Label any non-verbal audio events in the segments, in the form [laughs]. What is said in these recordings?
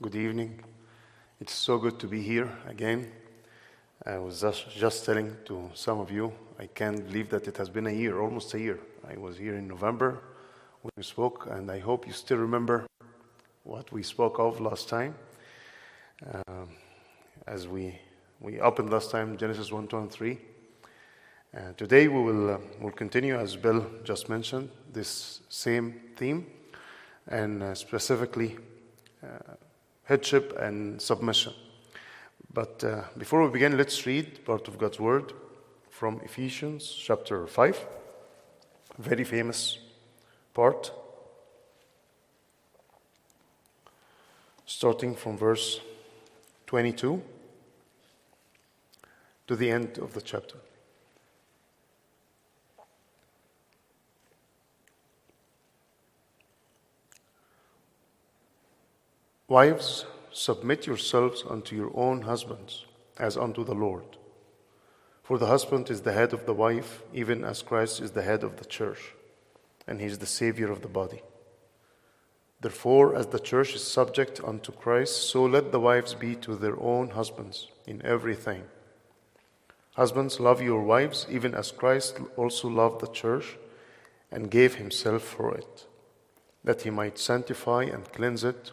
Good evening. It's so good to be here again. I was just, just telling to some of you, I can't believe that it has been a year, almost a year. I was here in November when we spoke, and I hope you still remember what we spoke of last time. Um, as we, we opened last time Genesis 1, 2, and 3. Uh, today we will uh, will continue, as Bill just mentioned, this same theme, and uh, specifically uh, headship and submission. But uh, before we begin, let's read part of God's Word from Ephesians chapter 5, very famous part, starting from verse 22 to the end of the chapter. Wives, submit yourselves unto your own husbands, as unto the Lord. For the husband is the head of the wife, even as Christ is the head of the church, and he is the Savior of the body. Therefore, as the church is subject unto Christ, so let the wives be to their own husbands in everything. Husbands, love your wives, even as Christ also loved the church and gave himself for it, that he might sanctify and cleanse it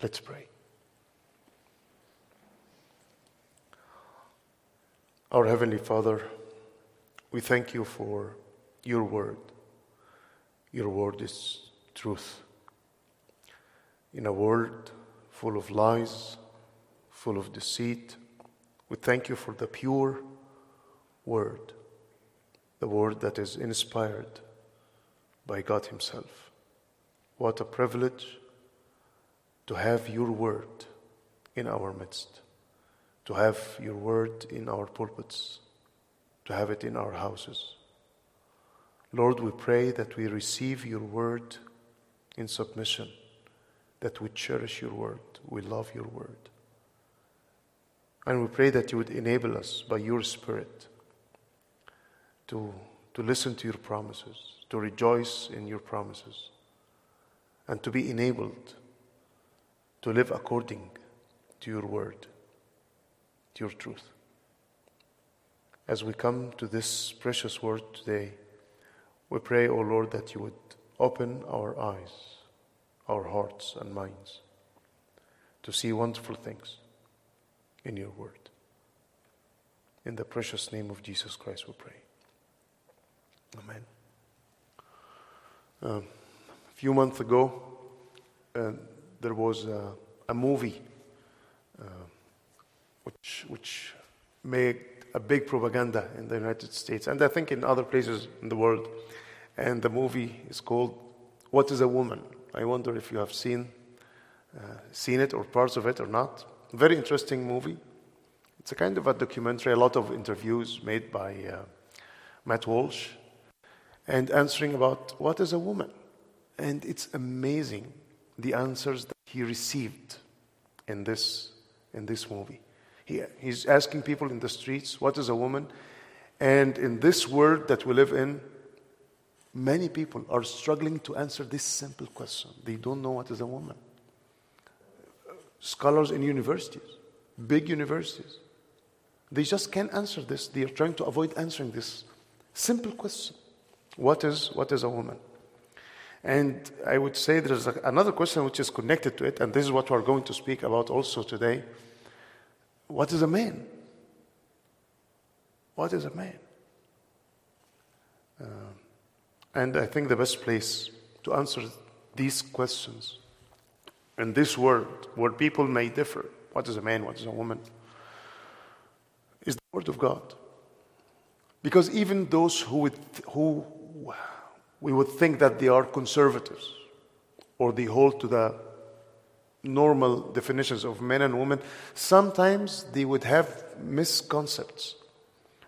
Let's pray. Our Heavenly Father, we thank you for your word. Your word is truth. In a world full of lies, full of deceit, we thank you for the pure word, the word that is inspired by God Himself. What a privilege to have your word in our midst, to have your word in our pulpits, to have it in our houses. Lord, we pray that we receive your word in submission, that we cherish your word, we love your word. And we pray that you would enable us by your Spirit to, to listen to your promises, to rejoice in your promises, and to be enabled to live according to your word, to your truth. As we come to this precious word today, we pray, O oh Lord, that you would open our eyes, our hearts and minds to see wonderful things in your word. In the precious name of Jesus Christ, we pray. Amen. Um, a few months ago, uh, there was a, a movie uh, which, which made a big propaganda in the United States, and I think in other places in the world. And the movie is called What is a Woman? I wonder if you have seen, uh, seen it or parts of it or not. Very interesting movie. It's a kind of a documentary, a lot of interviews made by uh, Matt Walsh, and answering about what is a woman. And it's amazing the answers that he received in this, in this movie. He, he's asking people in the streets, What is a woman? And in this world that we live in, many people are struggling to answer this simple question. They don't know what is a woman. Scholars in universities, big universities, they just can't answer this. They are trying to avoid answering this simple question What is, what is a woman? And I would say there's another question which is connected to it, and this is what we're going to speak about also today. What is a man? What is a man? Uh, and I think the best place to answer these questions in this world where people may differ what is a man, what is a woman is the Word of God. Because even those who, would, who we would think that they are conservatives or they hold to the normal definitions of men and women, sometimes they would have misconceptions.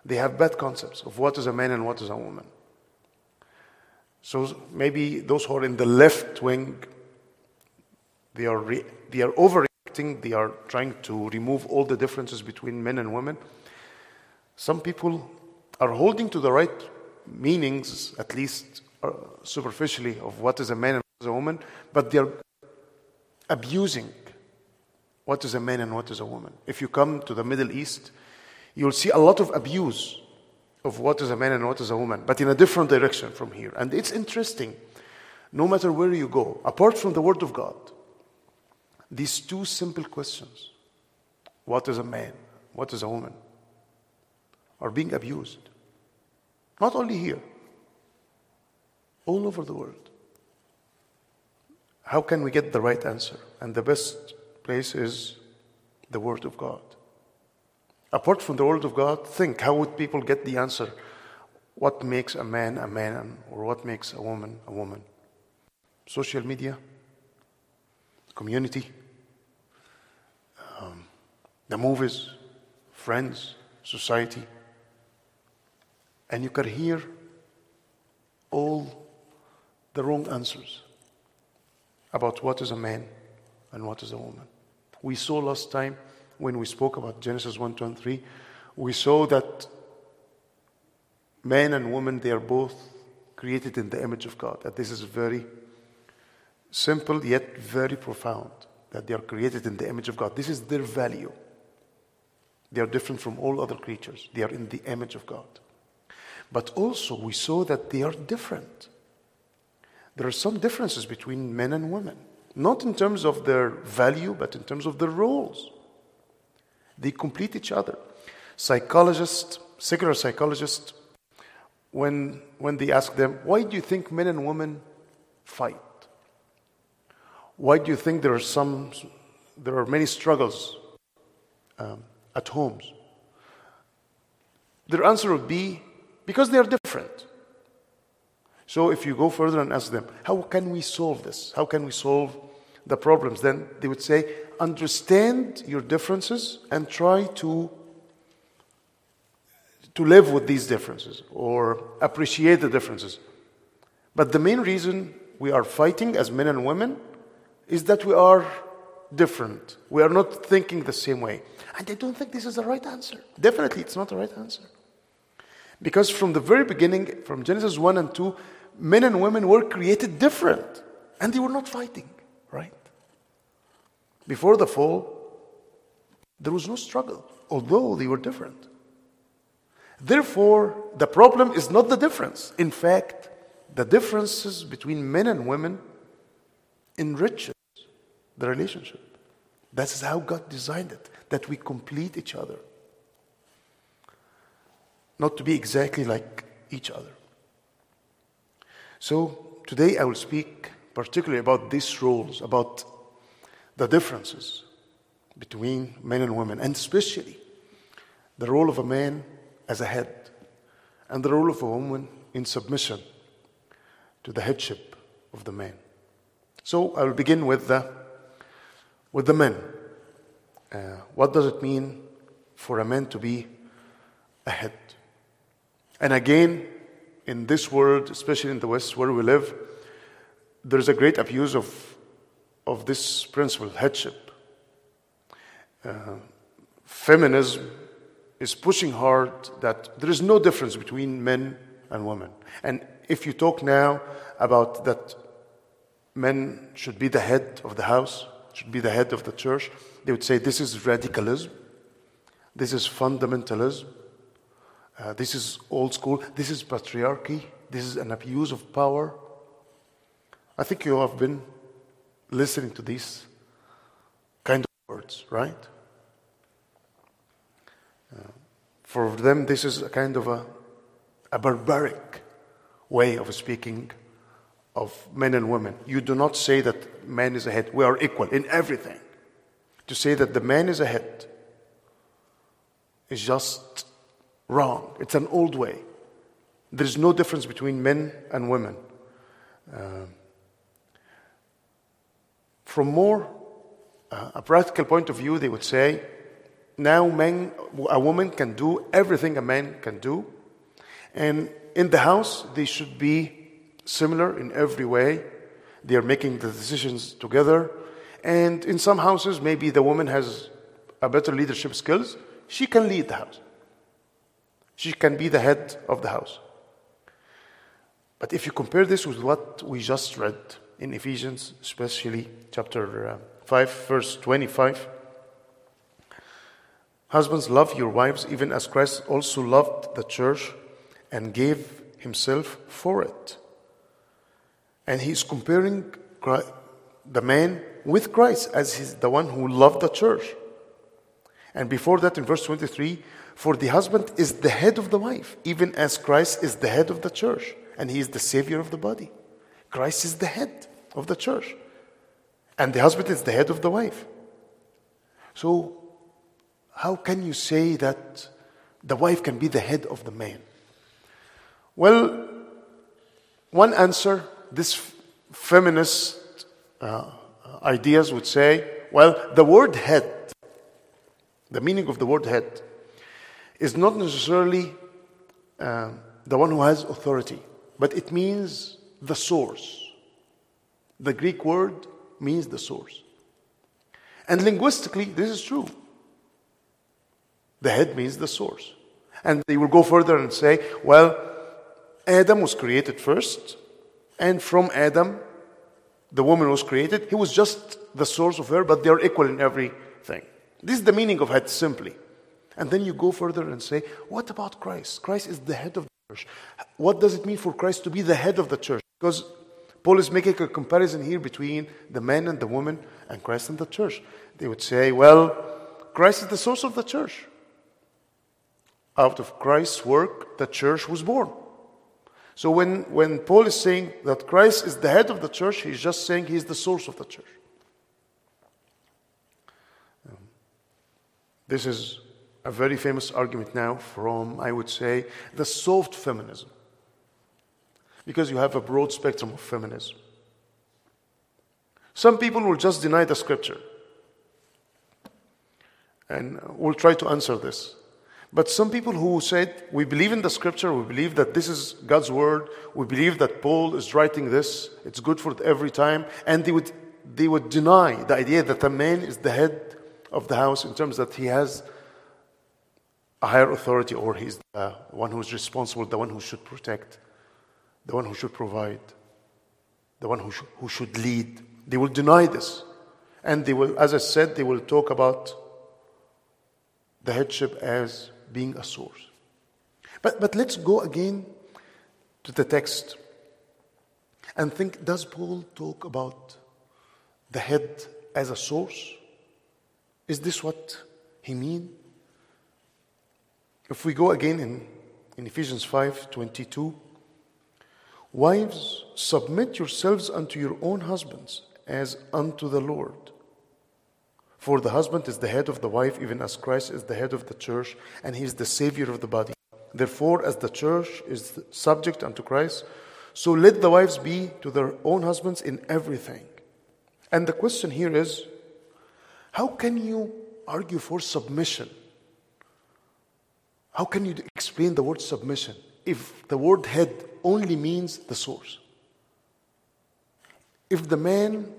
They have bad concepts of what is a man and what is a woman. So maybe those who are in the left wing, they are, re- they are overreacting, they are trying to remove all the differences between men and women. Some people are holding to the right meanings, at least Uh, superficially, of what is a man and what is a woman, but they're abusing what is a man and what is a woman. If you come to the Middle East, you'll see a lot of abuse of what is a man and what is a woman, but in a different direction from here. And it's interesting, no matter where you go, apart from the Word of God, these two simple questions what is a man? What is a woman? are being abused. Not only here, all over the world. How can we get the right answer? And the best place is the Word of God. Apart from the Word of God, think how would people get the answer? What makes a man a man or what makes a woman a woman? Social media, community, um, the movies, friends, society. And you can hear all the wrong answers about what is a man and what is a woman. We saw last time when we spoke about Genesis 1, 2, and 3, we saw that man and woman, they are both created in the image of God. That this is very simple yet very profound. That they are created in the image of God. This is their value. They are different from all other creatures. They are in the image of God. But also, we saw that they are different. There are some differences between men and women, not in terms of their value, but in terms of their roles. They complete each other. Psychologists, secular psychologists, when, when they ask them, why do you think men and women fight? Why do you think there are some, there are many struggles um, at homes? Their answer would be because they are different. So if you go further and ask them, how can we solve this? How can we solve the problems? Then they would say, understand your differences and try to to live with these differences or appreciate the differences. But the main reason we are fighting as men and women is that we are different. We are not thinking the same way. And I don't think this is the right answer. Definitely, it's not the right answer. Because from the very beginning, from Genesis 1 and 2, men and women were created different. And they were not fighting, right? Before the fall, there was no struggle, although they were different. Therefore, the problem is not the difference. In fact, the differences between men and women enriches the relationship. That's how God designed it, that we complete each other not to be exactly like each other. So today I will speak particularly about these roles, about the differences between men and women, and especially the role of a man as a head and the role of a woman in submission to the headship of the man. So I will begin with the, with the men. Uh, what does it mean for a man to be a head? And again, in this world, especially in the West where we live, there's a great abuse of, of this principle, headship. Uh, feminism is pushing hard that there is no difference between men and women. And if you talk now about that men should be the head of the house, should be the head of the church, they would say this is radicalism, this is fundamentalism, uh, this is old school. This is patriarchy. This is an abuse of power. I think you have been listening to these kind of words, right? Uh, for them, this is a kind of a, a barbaric way of speaking of men and women. You do not say that man is ahead. We are equal in everything. To say that the man is ahead is just wrong. It's an old way. There is no difference between men and women. Uh, from more uh, a practical point of view, they would say, now men, a woman can do everything a man can do, and in the house they should be similar in every way. They are making the decisions together, and in some houses maybe the woman has a better leadership skills. She can lead the house. She can be the head of the house. But if you compare this with what we just read in Ephesians, especially chapter uh, 5, verse 25, husbands, love your wives even as Christ also loved the church and gave himself for it. And he's comparing the man with Christ as he's the one who loved the church. And before that, in verse 23, for the husband is the head of the wife, even as Christ is the head of the church and he is the savior of the body. Christ is the head of the church, and the husband is the head of the wife. So, how can you say that the wife can be the head of the man? Well, one answer, this feminist uh, ideas would say, well, the word head, the meaning of the word head, is not necessarily uh, the one who has authority but it means the source. The Greek word means the source. And linguistically, this is true. The head means the source. And they will go further and say, well, Adam was created first, and from Adam, the woman was created. He was just the source of her, but they are equal in everything. This is the meaning of head simply. And then you go further and say, what about Christ? Christ is the head of the church. What does it mean for Christ to be the head of the church? Because Paul is making a comparison here between the man and the woman and Christ and the church. They would say, well, Christ is the source of the church. Out of Christ's work, the church was born. So when, when Paul is saying that Christ is the head of the church, he's just saying he's the source of the church. This is a very famous argument now from, I would say, the soft feminism. Because you have a broad spectrum of feminism. Some people will just deny the scripture. And we'll try to answer this. But some people who said, we believe in the scripture, we believe that this is God's word, we believe that Paul is writing this, it's good for every time, and they would, they would deny the idea that a man is the head of the house in terms that he has a higher authority or he's the one who's responsible, the one who should protect, the one who should provide, the one who, sh- who should lead. They will deny this. And they will, as I said, they will talk about the headship as being a source. But, but let's go again to the text and think does Paul talk about the head as a source? Is this what he means? If we go again in, in Ephesians 5 22, wives, submit yourselves unto your own husbands as unto the Lord. For the husband is the head of the wife, even as Christ is the head of the church, and he is the Savior of the body. Therefore, as the church is subject unto Christ, so let the wives be to their own husbands in everything. And the question here is how can you argue for submission how can you explain the word submission if the word head only means the source? If the man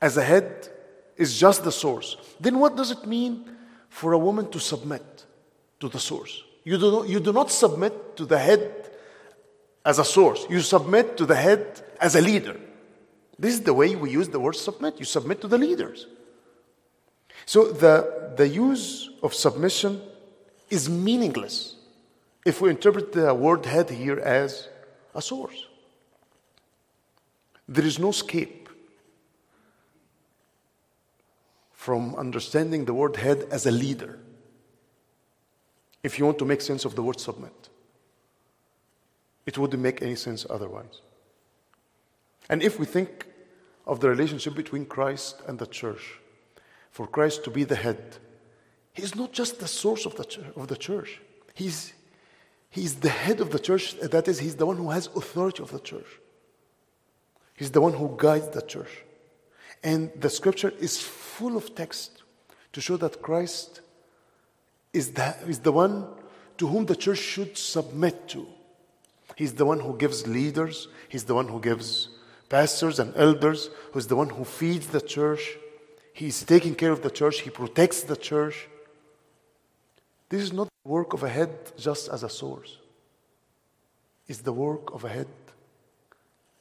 as a head is just the source, then what does it mean for a woman to submit to the source? You do not, you do not submit to the head as a source, you submit to the head as a leader. This is the way we use the word submit. You submit to the leaders. So the, the use of submission is meaningless if we interpret the word head here as a source. There is no escape from understanding the word head as a leader if you want to make sense of the word submit. It wouldn't make any sense otherwise. And if we think of the relationship between Christ and the church, for Christ to be the head, He's not just the source of the, of the church. He's, he's the head of the church. That is, He's the one who has authority of the church. He's the one who guides the church. And the scripture is full of text to show that Christ is the, is the one to whom the church should submit to. He's the one who gives leaders, He's the one who gives pastors and elders, who's the one who feeds the church. He's taking care of the church, He protects the church. This is not the work of a head just as a source, it's the work of a head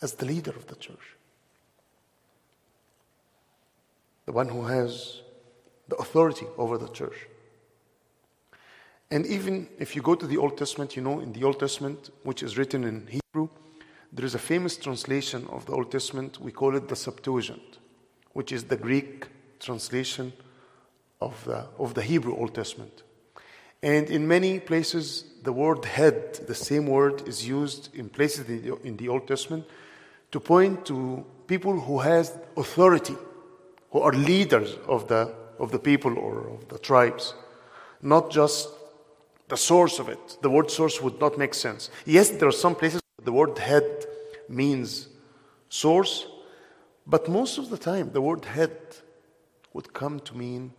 as the leader of the church. The one who has the authority over the church. And even if you go to the Old Testament, you know, in the Old Testament, which is written in Hebrew, there is a famous translation of the Old Testament. We call it the Septuagint, which is the Greek translation of the, of the Hebrew Old Testament. And in many places, the word head, the same word, is used in places in the Old Testament to point to people who has authority, who are leaders of the, of the people or of the tribes, not just the source of it. The word source would not make sense. Yes, there are some places the word head means source, but most of the time the word head would come to mean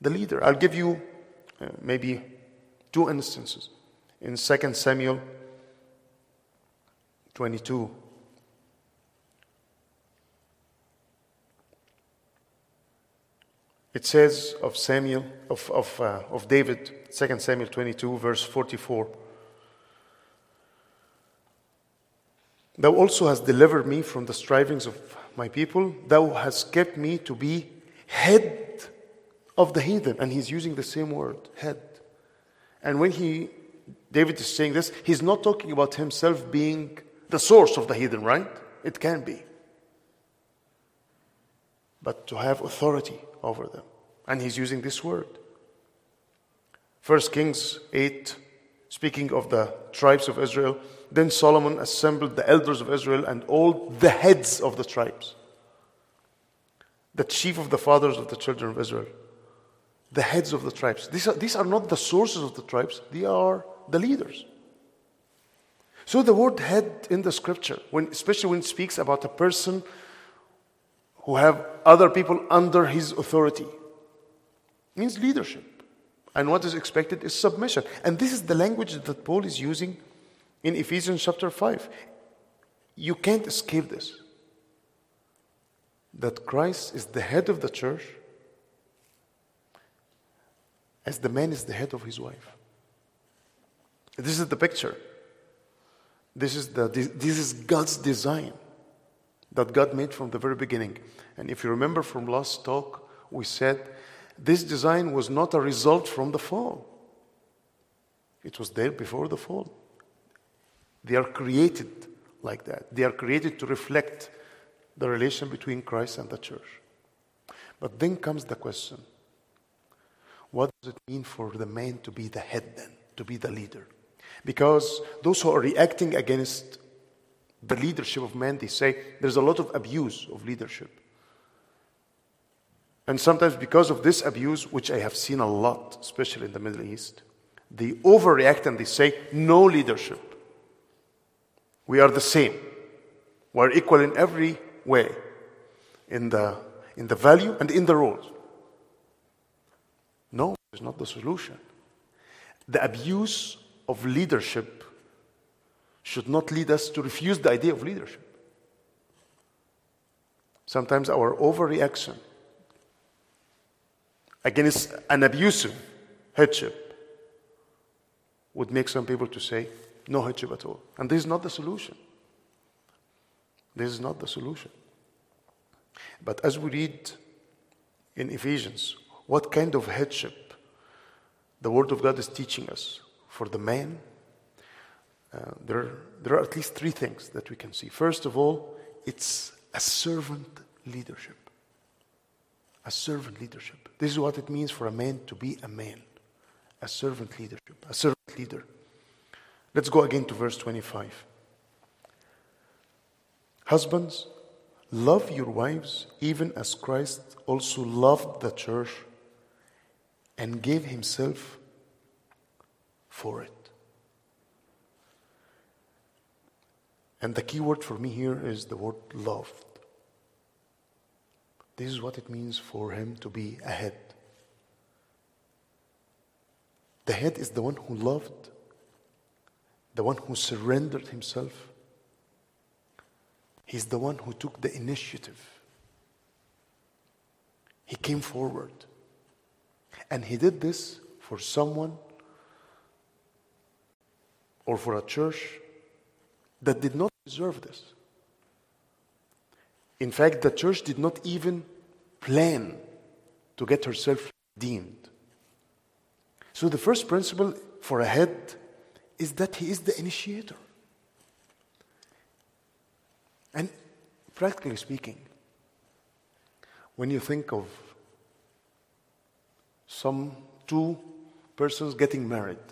the leader. I'll give you uh, maybe two instances. In 2 Samuel 22, it says of Samuel, of, of, uh, of David, 2 Samuel 22, verse 44. Thou also hast delivered me from the strivings of my people. Thou hast kept me to be head of the heathen. And he's using the same word, head. And when he, David is saying this, he's not talking about himself being the source of the heathen, right? It can be. But to have authority over them. And he's using this word. First Kings 8, speaking of the tribes of Israel, then Solomon assembled the elders of Israel and all the heads of the tribes, the chief of the fathers of the children of Israel, the heads of the tribes. These are, these are not the sources of the tribes, they are the leaders. So the word head in the scripture, when, especially when it speaks about a person who have other people under his authority, means leadership. And what is expected is submission. And this is the language that Paul is using in Ephesians chapter 5. You can't escape this. That Christ is the head of the church as the man is the head of his wife. This is the picture. This is, the, this is God's design that God made from the very beginning. And if you remember from last talk, we said this design was not a result from the fall, it was there before the fall. They are created like that, they are created to reflect the relation between Christ and the church. But then comes the question what does it mean for the man to be the head then, to be the leader? Because those who are reacting against the leadership of men, they say there's a lot of abuse of leadership. And sometimes, because of this abuse, which I have seen a lot, especially in the Middle East, they overreact and they say, no leadership. We are the same. We're equal in every way, in the, in the value and in the roles. No, it's not the solution. The abuse of leadership should not lead us to refuse the idea of leadership. Sometimes our overreaction against an abusive headship would make some people to say no headship at all and this is not the solution this is not the solution but as we read in ephesians what kind of headship the word of god is teaching us for the man uh, there, there are at least three things that we can see first of all it's a servant leadership. A servant leadership. This is what it means for a man to be a man. A servant leadership. A servant leader. Let's go again to verse 25. Husbands, love your wives even as Christ also loved the church and gave himself for it. And the key word for me here is the word loved. This is what it means for him to be a head. The head is the one who loved, the one who surrendered himself. He's the one who took the initiative. He came forward. And he did this for someone or for a church that did not deserve this. In fact, the church did not even plan to get herself redeemed. So, the first principle for a head is that he is the initiator. And practically speaking, when you think of some two persons getting married,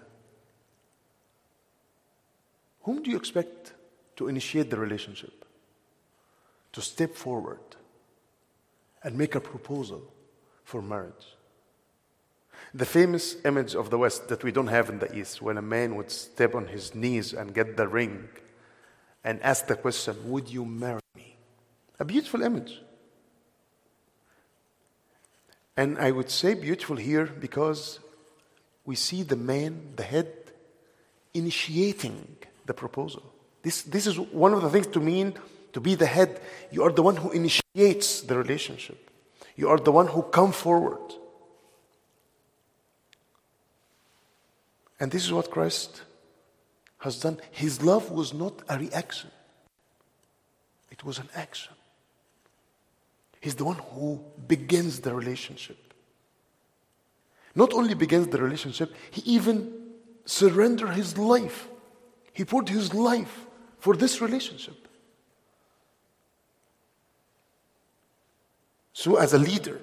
whom do you expect to initiate the relationship? To step forward and make a proposal for marriage. The famous image of the West that we don't have in the East, when a man would step on his knees and get the ring and ask the question, Would you marry me? A beautiful image. And I would say beautiful here because we see the man, the head, initiating the proposal. This, this is one of the things to mean to be the head. You are the one who initiates the relationship. You are the one who come forward. And this is what Christ has done. His love was not a reaction, it was an action. He's the one who begins the relationship. Not only begins the relationship, he even surrendered his life. He poured his life for this relationship. So, as a leader,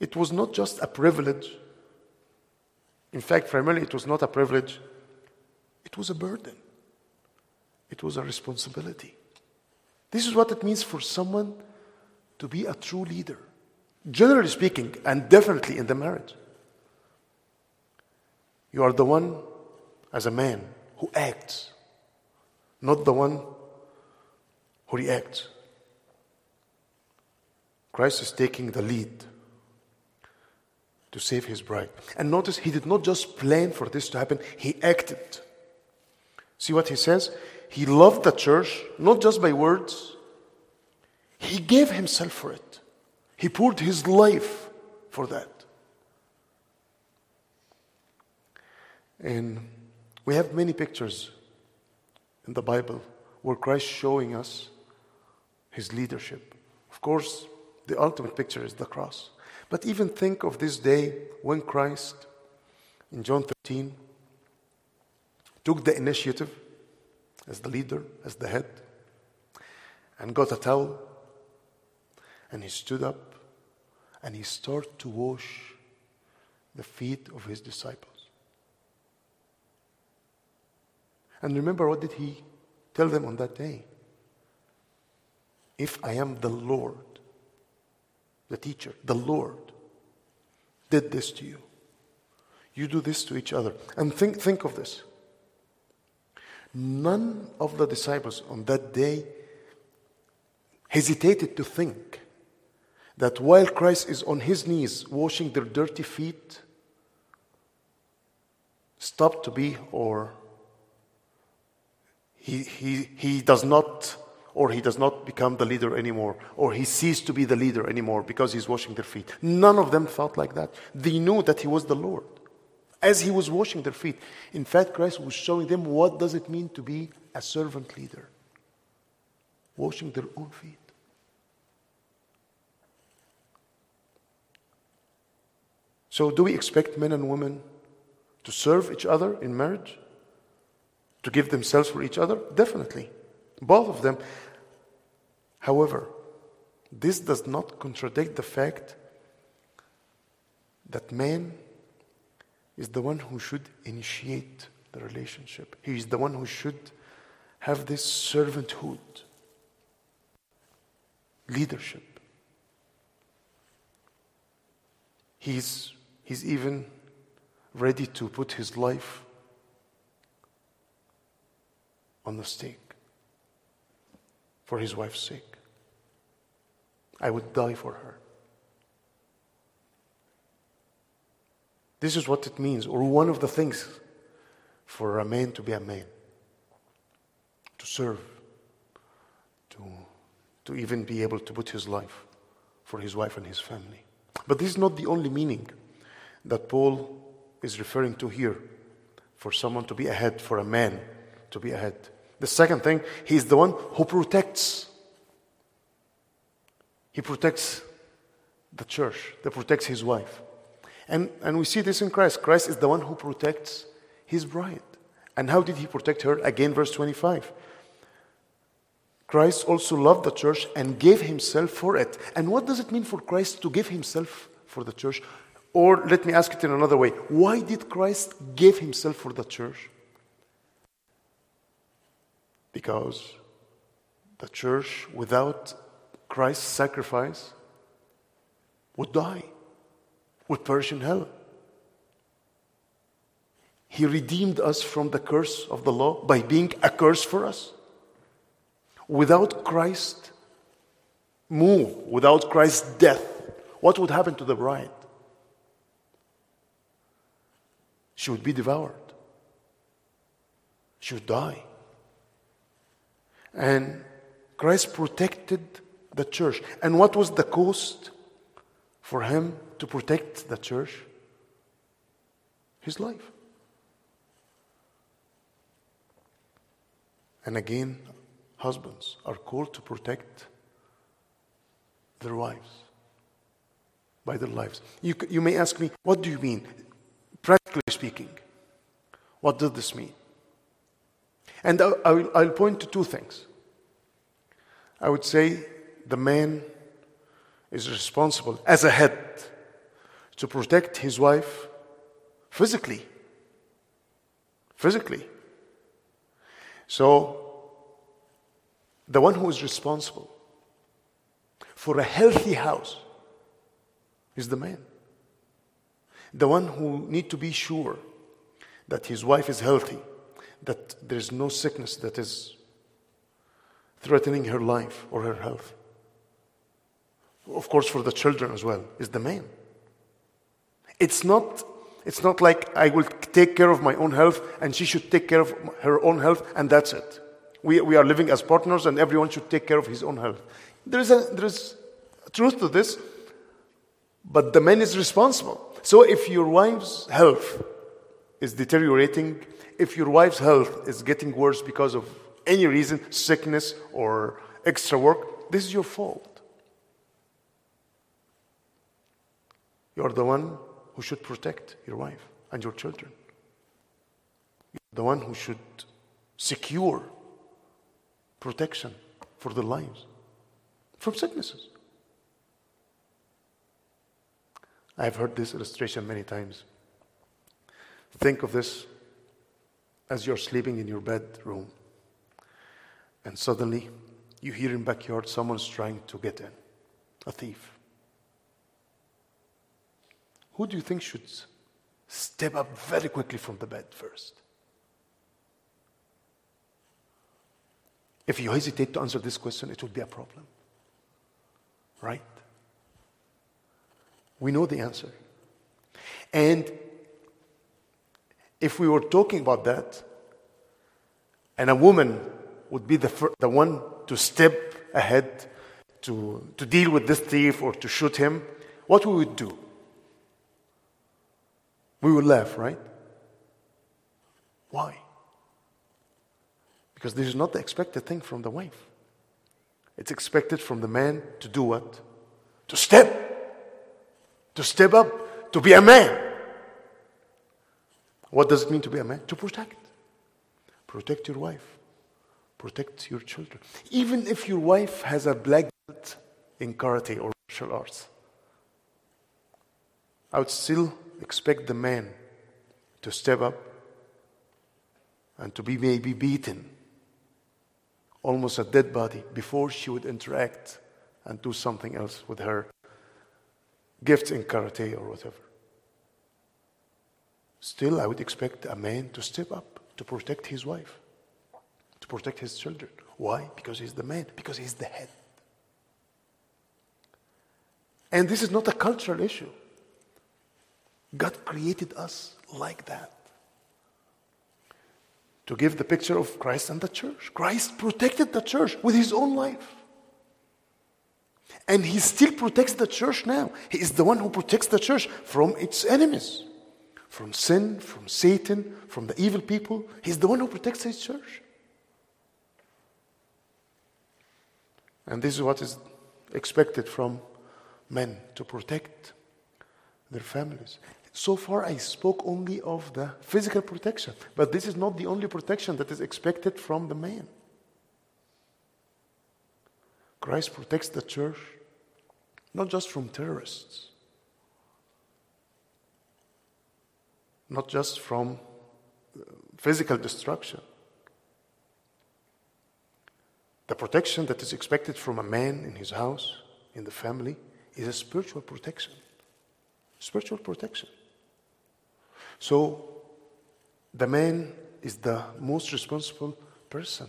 it was not just a privilege. In fact, primarily, it was not a privilege, it was a burden, it was a responsibility. This is what it means for someone to be a true leader, generally speaking, and definitely in the marriage. You are the one, as a man, who acts, not the one who reacts. Christ is taking the lead to save his bride. And notice he did not just plan for this to happen, he acted. See what he says? He loved the church, not just by words, he gave himself for it. He poured his life for that. And we have many pictures in the Bible where Christ showing us his leadership. Of course, the ultimate picture is the cross. But even think of this day when Christ, in John 13, took the initiative as the leader, as the head, and got a towel, and he stood up and he started to wash the feet of his disciples. And remember, what did he tell them on that day? If I am the Lord, the teacher, the Lord, did this to you, you do this to each other. And think, think of this. None of the disciples on that day hesitated to think that while Christ is on his knees washing their dirty feet, stopped to be or he, he, he does not or he does not become the leader anymore, or he ceased to be the leader anymore because he's washing their feet. None of them felt like that. They knew that he was the Lord. As he was washing their feet, in fact, Christ was showing them what does it mean to be a servant leader, washing their own feet. So, do we expect men and women to serve each other in marriage? To give themselves for each other? Definitely. Both of them. However, this does not contradict the fact that man is the one who should initiate the relationship. He is the one who should have this servanthood, leadership. He's, he's even ready to put his life on the stake for his wife's sake. I would die for her. This is what it means, or one of the things for a man to be a man, to serve, to, to even be able to put his life for his wife and his family. But this is not the only meaning that Paul is referring to here for someone to be ahead, for a man to be ahead. The second thing, he's the one who protects. He protects the church, that protects his wife. And, and we see this in Christ. Christ is the one who protects his bride. And how did he protect her? Again, verse 25. Christ also loved the church and gave himself for it. And what does it mean for Christ to give himself for the church? Or let me ask it in another way why did Christ give himself for the church? Because the church, without Christ's sacrifice, would die perish in hell. He redeemed us from the curse of the law by being a curse for us. Without Christ move, without Christ's death, what would happen to the bride? She would be devoured. She would die. And Christ protected the church. And what was the cost for him to protect the church? His life. And again, husbands are called to protect their wives by their lives. You, you may ask me, what do you mean? Practically speaking, what does this mean? And I, I'll, I'll point to two things. I would say the man is responsible as a head to protect his wife physically. Physically. So, the one who is responsible for a healthy house is the man. The one who need to be sure that his wife is healthy, that there's no sickness that is threatening her life or her health. Of course, for the children as well, is the man. It's not, it's not like I will take care of my own health and she should take care of her own health and that's it. We, we are living as partners and everyone should take care of his own health. There is, a, there is truth to this, but the man is responsible. So if your wife's health is deteriorating, if your wife's health is getting worse because of any reason, sickness or extra work, this is your fault. You're the one who should protect your wife and your children. The one who should secure protection for their lives from sicknesses. I have heard this illustration many times. Think of this as you're sleeping in your bedroom, and suddenly you hear in backyard someone's trying to get in, a thief. Who do you think should step up very quickly from the bed first? If you hesitate to answer this question, it would be a problem. Right? We know the answer. And if we were talking about that, and a woman would be the, fir- the one to step ahead to, to deal with this thief or to shoot him, what we would do? We would laugh, right? Why? Because this is not the expected thing from the wife. It's expected from the man to do what? To step. To step up, to be a man. What does it mean to be a man? To protect. Protect your wife. Protect your children. Even if your wife has a black belt in karate or martial arts, I would still expect the man to step up and to be maybe beaten, almost a dead body, before she would interact and do something else with her gifts in karate or whatever. Still, I would expect a man to step up to protect his wife, to protect his children. Why? Because he's the man, because he's the head. And this is not a cultural issue. God created us like that. To give the picture of Christ and the church. Christ protected the church with his own life. And he still protects the church now. He is the one who protects the church from its enemies, from sin, from Satan, from the evil people. He's the one who protects his church. And this is what is expected from men to protect their families. So far, I spoke only of the physical protection, but this is not the only protection that is expected from the man. Christ protects the church not just from terrorists, not just from uh, physical destruction. The protection that is expected from a man in his house, in the family, is a spiritual protection. Spiritual protection. So the man is the most responsible person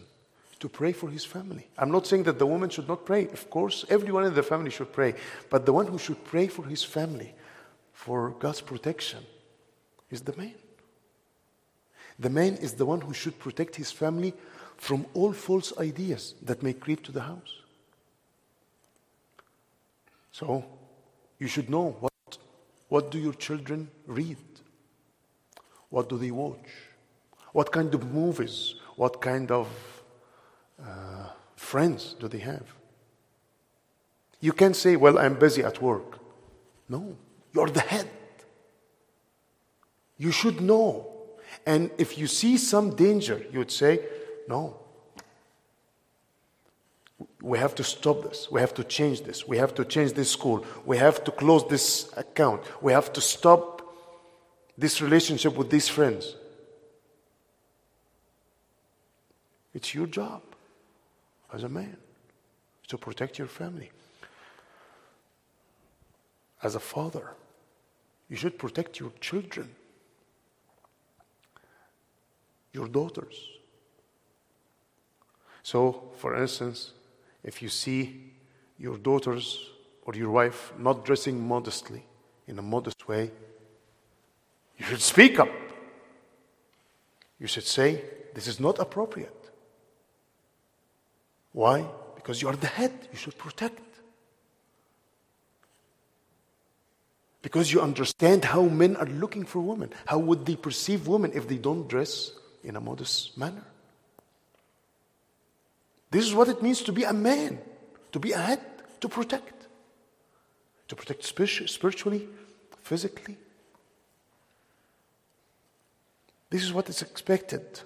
to pray for his family. I'm not saying that the woman should not pray. Of course, everyone in the family should pray. But the one who should pray for his family, for God's protection, is the man. The man is the one who should protect his family from all false ideas that may creep to the house. So, you should know what, what do your children read? What do they watch? What kind of movies? What kind of uh, friends do they have? You can't say, Well, I'm busy at work. No, you're the head. You should know. And if you see some danger, you would say, No. We have to stop this. We have to change this. We have to change this school. We have to close this account. We have to stop this relationship with these friends. It's your job as a man to protect your family. As a father, you should protect your children, your daughters. So, for instance, if you see your daughters or your wife not dressing modestly, in a modest way, you should speak up. You should say, This is not appropriate. Why? Because you are the head, you should protect. Because you understand how men are looking for women. How would they perceive women if they don't dress in a modest manner? This is what it means to be a man, to be a head, to protect. To protect spiritually, physically. This is what is expected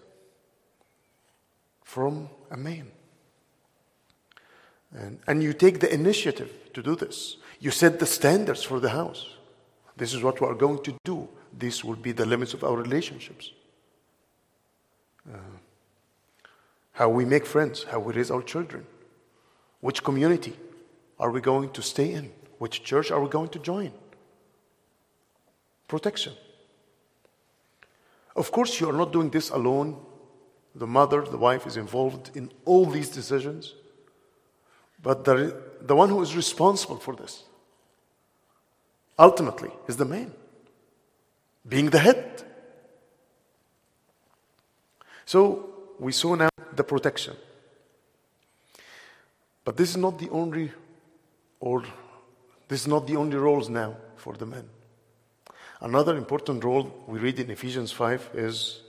from a man. And, and you take the initiative to do this. You set the standards for the house. This is what we are going to do. This will be the limits of our relationships. Uh, how we make friends, how we raise our children. Which community are we going to stay in? Which church are we going to join? Protection. Of course, you are not doing this alone. The mother, the wife is involved in all these decisions. But the, the one who is responsible for this, ultimately, is the man, being the head. So we saw now the protection. But this is not the only, or this is not the only roles now for the men. Another important role we read in Ephesians 5 is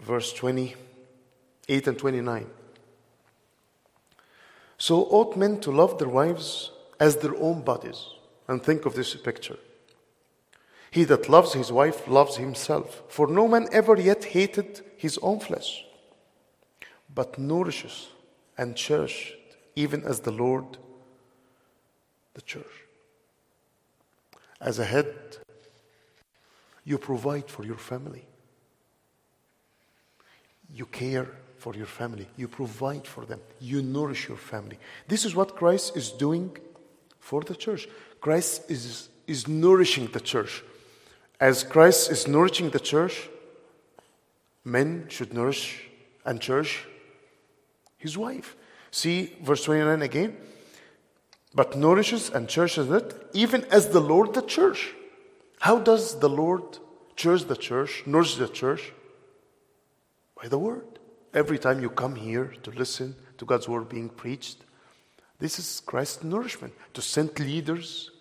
verse 28 and 29. So ought men to love their wives as their own bodies. And think of this picture. He that loves his wife loves himself, for no man ever yet hated his own flesh, but nourishes and cherishes even as the Lord the church. As a head, you provide for your family. You care for your family. You provide for them. You nourish your family. This is what Christ is doing for the church. Christ is, is nourishing the church. As Christ is nourishing the church, men should nourish and cherish his wife. See verse 29 again. But nourishes and cherishes it, even as the Lord the church. How does the Lord cherish the church, nourish the church? By the word. Every time you come here to listen to God's word being preached, this is Christ's nourishment. To send leaders,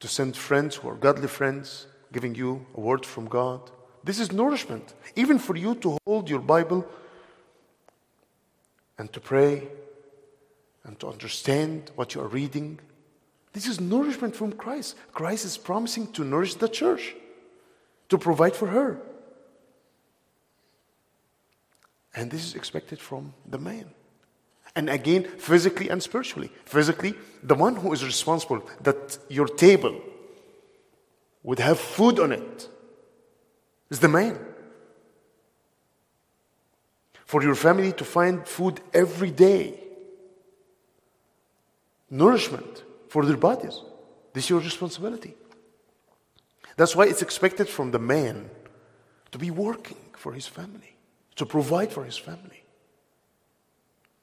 to send friends who are godly friends, giving you a word from God. This is nourishment. Even for you to hold your Bible and to pray and to understand what you are reading. This is nourishment from Christ. Christ is promising to nourish the church, to provide for her. And this is expected from the man. And again, physically and spiritually. Physically, the one who is responsible that your table would have food on it is the man. For your family to find food every day, nourishment for their bodies. This is your responsibility. That's why it's expected from the man to be working for his family, to provide for his family.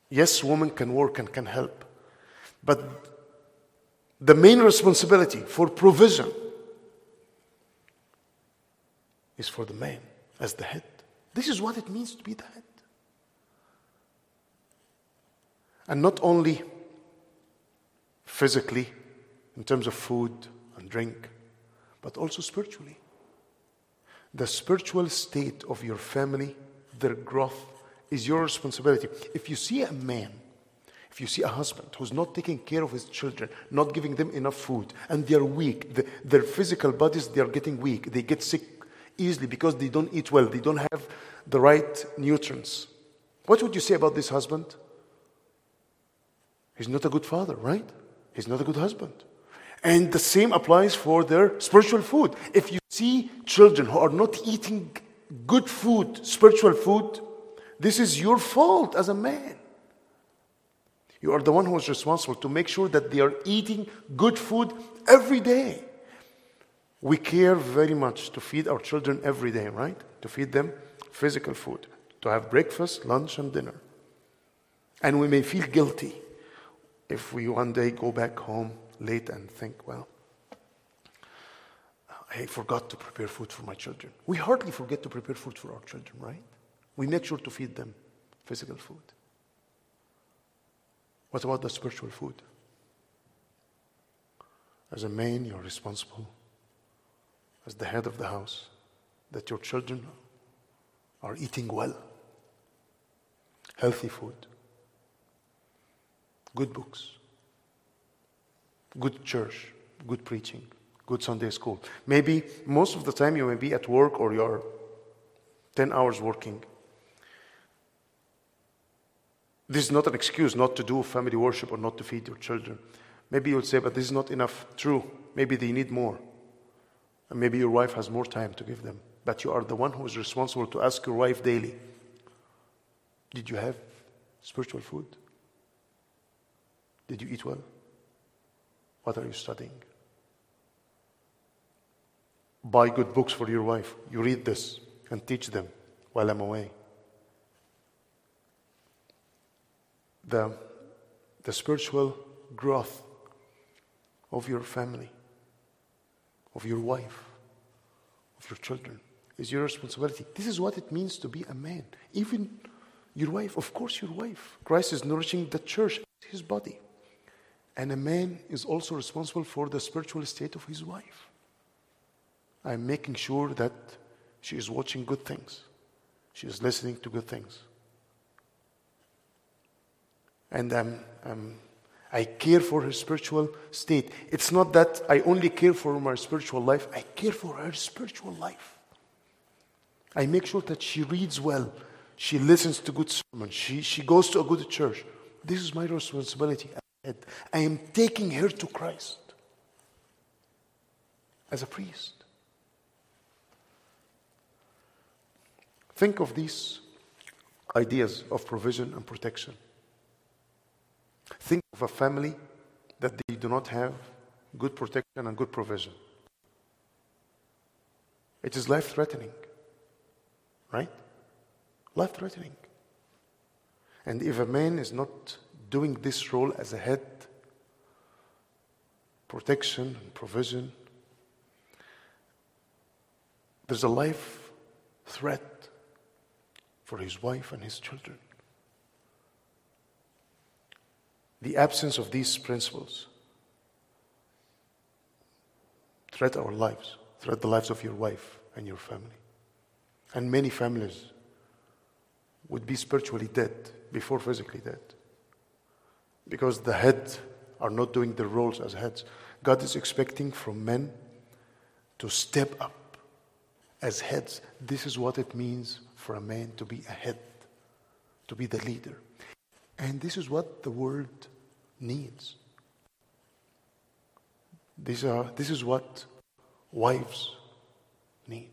Yes, woman can work and can help, but the main responsibility for provision is for the man as the head. This is what it means to be the head. And not only physically, in terms of food and drink, but also spiritually. The spiritual state of your family, their growth, is your responsibility. If you see a man, if you see a husband who's not taking care of his children, not giving them enough food, and they're weak, the, their physical bodies, they are getting weak, they get sick easily because they don't eat well, they don't have the right nutrients. What would you say about this husband? He's not a good father, right? He's not a good husband. And the same applies for their spiritual food. If you see children who are not eating good food, spiritual food, this is your fault as a man. You are the one who is responsible to make sure that they are eating good food every day. We care very much to feed our children every day, right? To feed them physical food, to have breakfast, lunch, and dinner. And we may feel guilty if we one day go back home late and think, well, I forgot to prepare food for my children. We hardly forget to prepare food for our children, right? We make sure to feed them physical food. What about the spiritual food? As a man, you're responsible, as the head of the house, that your children are eating well, healthy food, good books, good church, good preaching, good Sunday school. Maybe most of the time you may be at work or you're 10 hours working. This is not an excuse not to do family worship or not to feed your children. Maybe you'll say, but this is not enough. True. Maybe they need more. And maybe your wife has more time to give them. But you are the one who is responsible to ask your wife daily Did you have spiritual food? Did you eat well? What are you studying? Buy good books for your wife. You read this and teach them while I'm away. The, the spiritual growth of your family, of your wife, of your children is your responsibility. This is what it means to be a man. Even your wife, of course, your wife. Christ is nourishing the church, his body. And a man is also responsible for the spiritual state of his wife. I'm making sure that she is watching good things, she is listening to good things. And I'm, I'm, I care for her spiritual state. It's not that I only care for my spiritual life, I care for her spiritual life. I make sure that she reads well, She listens to good sermons. She, she goes to a good church. This is my responsibility. I am taking her to Christ as a priest. Think of these ideas of provision and protection. Think of a family that they do not have good protection and good provision. It is life threatening, right? Life threatening. And if a man is not doing this role as a head, protection and provision, there's a life threat for his wife and his children. The absence of these principles threat our lives, threat the lives of your wife and your family. And many families would be spiritually dead before physically dead. Because the heads are not doing their roles as heads. God is expecting from men to step up as heads. This is what it means for a man to be a head, to be the leader. And this is what the world needs. These are, this is what wives need.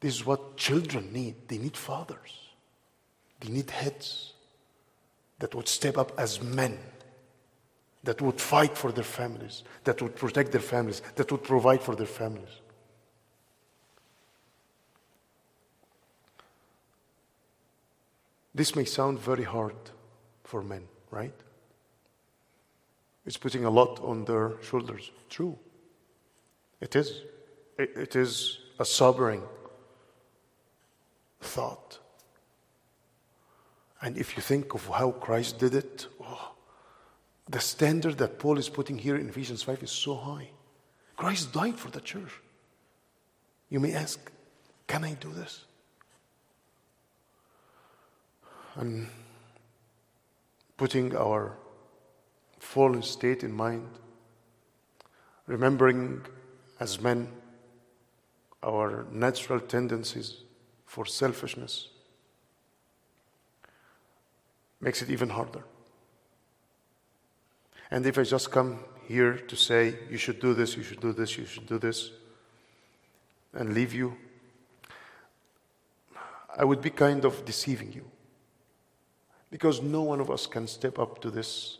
This is what children need. They need fathers. They need heads that would step up as men, that would fight for their families, that would protect their families, that would provide for their families. This may sound very hard for men, right? It's putting a lot on their shoulders. True. It is. It is a sobering thought. And if you think of how Christ did it, oh, the standard that Paul is putting here in Ephesians 5 is so high. Christ died for the church. You may ask, can I do this? And putting our fallen state in mind, remembering as men our natural tendencies for selfishness makes it even harder. And if I just come here to say, you should do this, you should do this, you should do this, and leave you, I would be kind of deceiving you. Because no one of us can step up to this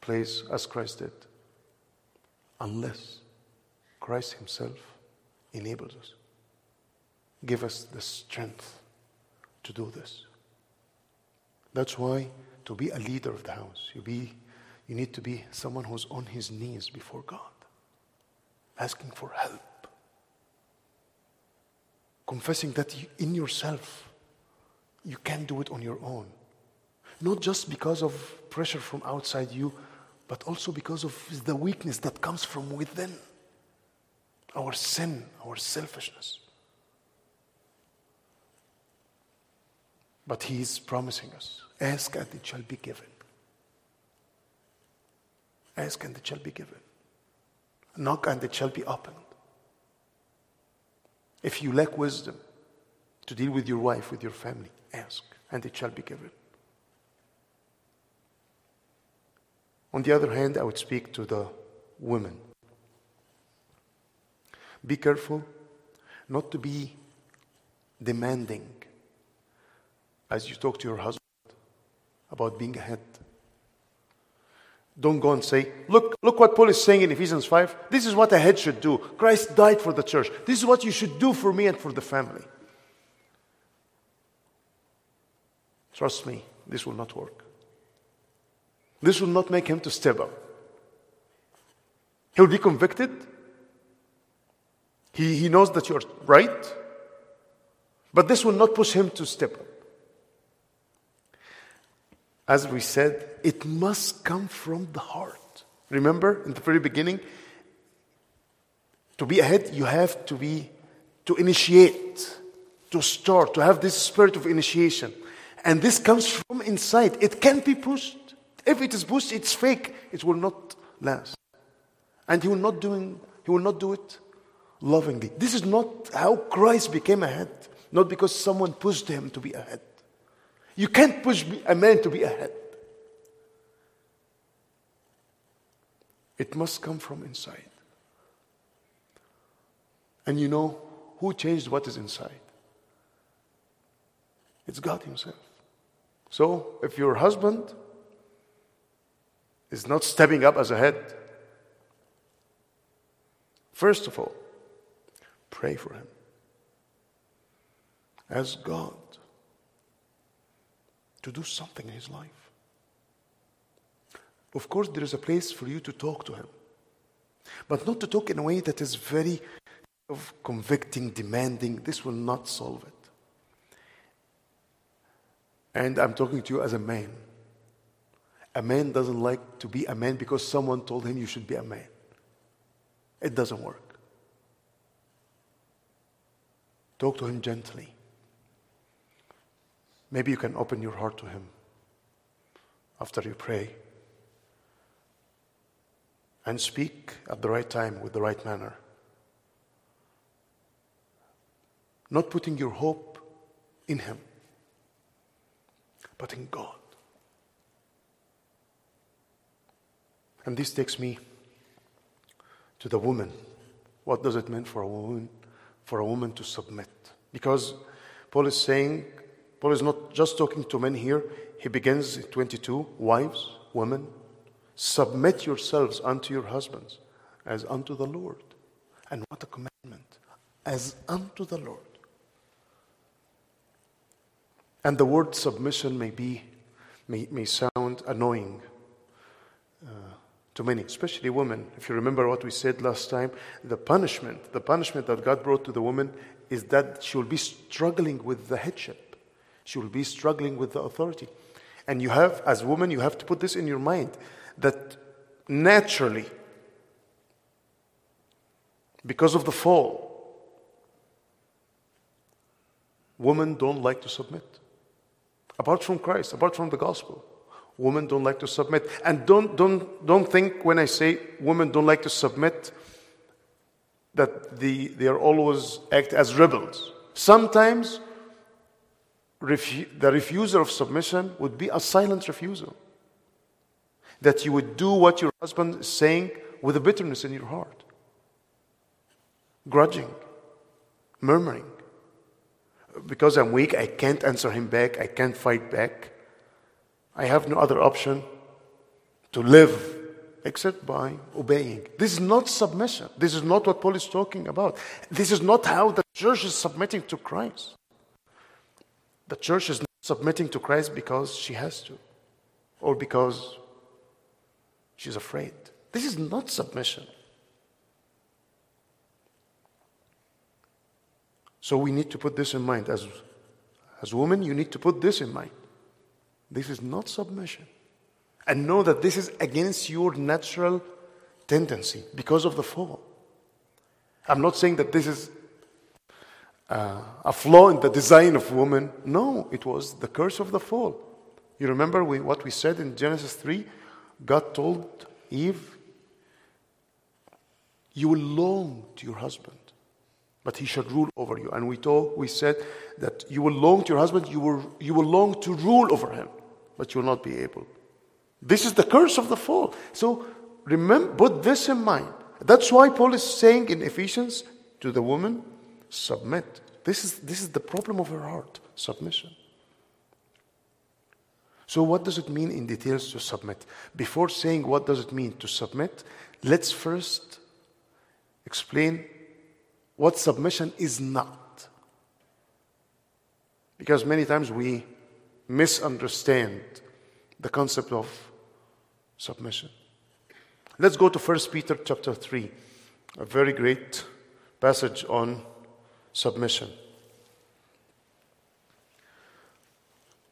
place as Christ did unless Christ Himself enables us. Give us the strength to do this. That's why to be a leader of the house, you, be, you need to be someone who's on his knees before God, asking for help, confessing that you, in yourself you can't do it on your own. Not just because of pressure from outside you, but also because of the weakness that comes from within our sin, our selfishness. But He is promising us ask and it shall be given. Ask and it shall be given. Knock and it shall be opened. If you lack wisdom to deal with your wife, with your family, ask and it shall be given. On the other hand, I would speak to the women. Be careful not to be demanding as you talk to your husband about being a head. Don't go and say, look, look what Paul is saying in Ephesians 5. This is what a head should do. Christ died for the church. This is what you should do for me and for the family. Trust me, this will not work. This will not make him to step up. He'll be convicted. He, he knows that you're right. But this will not push him to step up. As we said, it must come from the heart. Remember in the very beginning, to be ahead, you have to be, to initiate, to start, to have this spirit of initiation. And this comes from inside. It can't be pushed. If it is pushed, it's fake. It will not last. And he will not doing, he will not do it lovingly. This is not how Christ became a head. Not because someone pushed him to be a head. You can't push a man to be ahead. It must come from inside. And you know who changed what is inside? It's God Himself. So if your husband is not stepping up as a head, first of all, pray for him. Ask God to do something in his life. Of course, there is a place for you to talk to him, but not to talk in a way that is very of convicting, demanding. This will not solve it. And I'm talking to you as a man. A man doesn't like to be a man because someone told him you should be a man. It doesn't work. Talk to him gently. Maybe you can open your heart to him after you pray and speak at the right time with the right manner. Not putting your hope in him, but in God. And this takes me to the woman. What does it mean for a woman for a woman to submit? Because Paul is saying, Paul is not just talking to men here. He begins in 22, wives, women, submit yourselves unto your husbands as unto the Lord. And what a commandment! As unto the Lord. And the word submission may be, may, may sound annoying uh, to many, especially women. If you remember what we said last time, the punishment, the punishment that God brought to the woman is that she will be struggling with the headship. She will be struggling with the authority. And you have, as a woman, you have to put this in your mind that naturally, because of the fall, women don't like to submit. Apart from Christ, apart from the gospel, women don't like to submit. And don't, don't, don't think when I say women don't like to submit that the, they are always act as rebels. Sometimes refu- the refusal of submission would be a silent refusal. That you would do what your husband is saying with a bitterness in your heart, grudging, murmuring because I'm weak, I can't answer him back, I can't fight back. I have no other option to live except by obeying. This is not submission. This is not what Paul is talking about. This is not how the church is submitting to Christ. The church is not submitting to Christ because she has to or because she's afraid. This is not submission. So we need to put this in mind. As, as women, you need to put this in mind. This is not submission. And know that this is against your natural tendency because of the fall. I'm not saying that this is uh, a flaw in the design of woman. No, it was the curse of the fall. You remember we, what we said in Genesis 3? God told Eve, You will long to your husband but he should rule over you. And we told, we said that you will long to your husband, you will, you will long to rule over him, but you will not be able. This is the curse of the fall. So remember, put this in mind. That's why Paul is saying in Ephesians to the woman, submit. This is, this is the problem of her heart, submission. So what does it mean in details to submit? Before saying what does it mean to submit, let's first explain what submission is not. Because many times we misunderstand the concept of submission. Let's go to 1 Peter chapter 3, a very great passage on submission.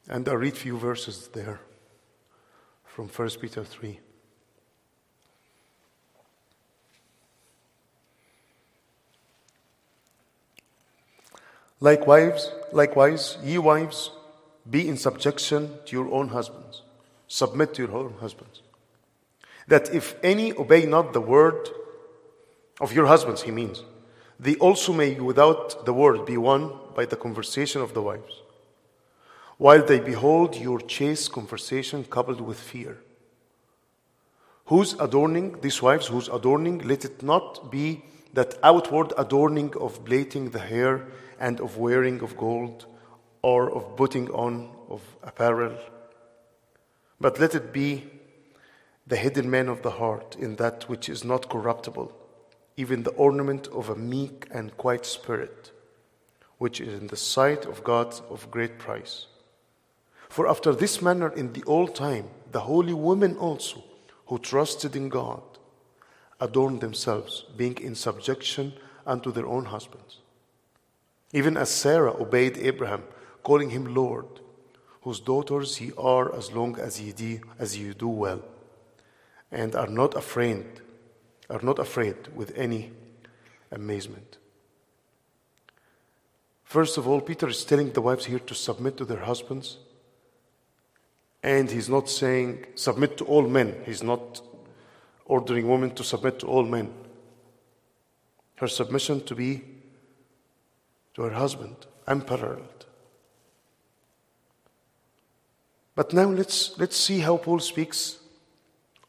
And I'll read few verses there from 1 Peter 3. Likewise, likewise, ye wives, be in subjection to your own husbands. Submit to your own husbands. That if any obey not the word of your husbands, he means, they also may without the word be won by the conversation of the wives. while they behold your chaste conversation coupled with fear. Whose adorning, these wives, whose adorning, let it not be that outward adorning of plaiting the hair and of wearing of gold or of putting on of apparel, but let it be the hidden man of the heart in that which is not corruptible, even the ornament of a meek and quiet spirit, which is in the sight of God of great price. For after this manner in the old time, the holy women also, who trusted in God, adorned themselves, being in subjection unto their own husbands. Even as Sarah obeyed Abraham, calling him Lord, whose daughters ye are as long as ye do, as ye do well, and are not afraid, are not afraid with any amazement. First of all, Peter is telling the wives here to submit to their husbands. And he's not saying submit to all men. He's not ordering women to submit to all men. Her submission to be to her husband, unparalleled. But now let's, let's see how Paul speaks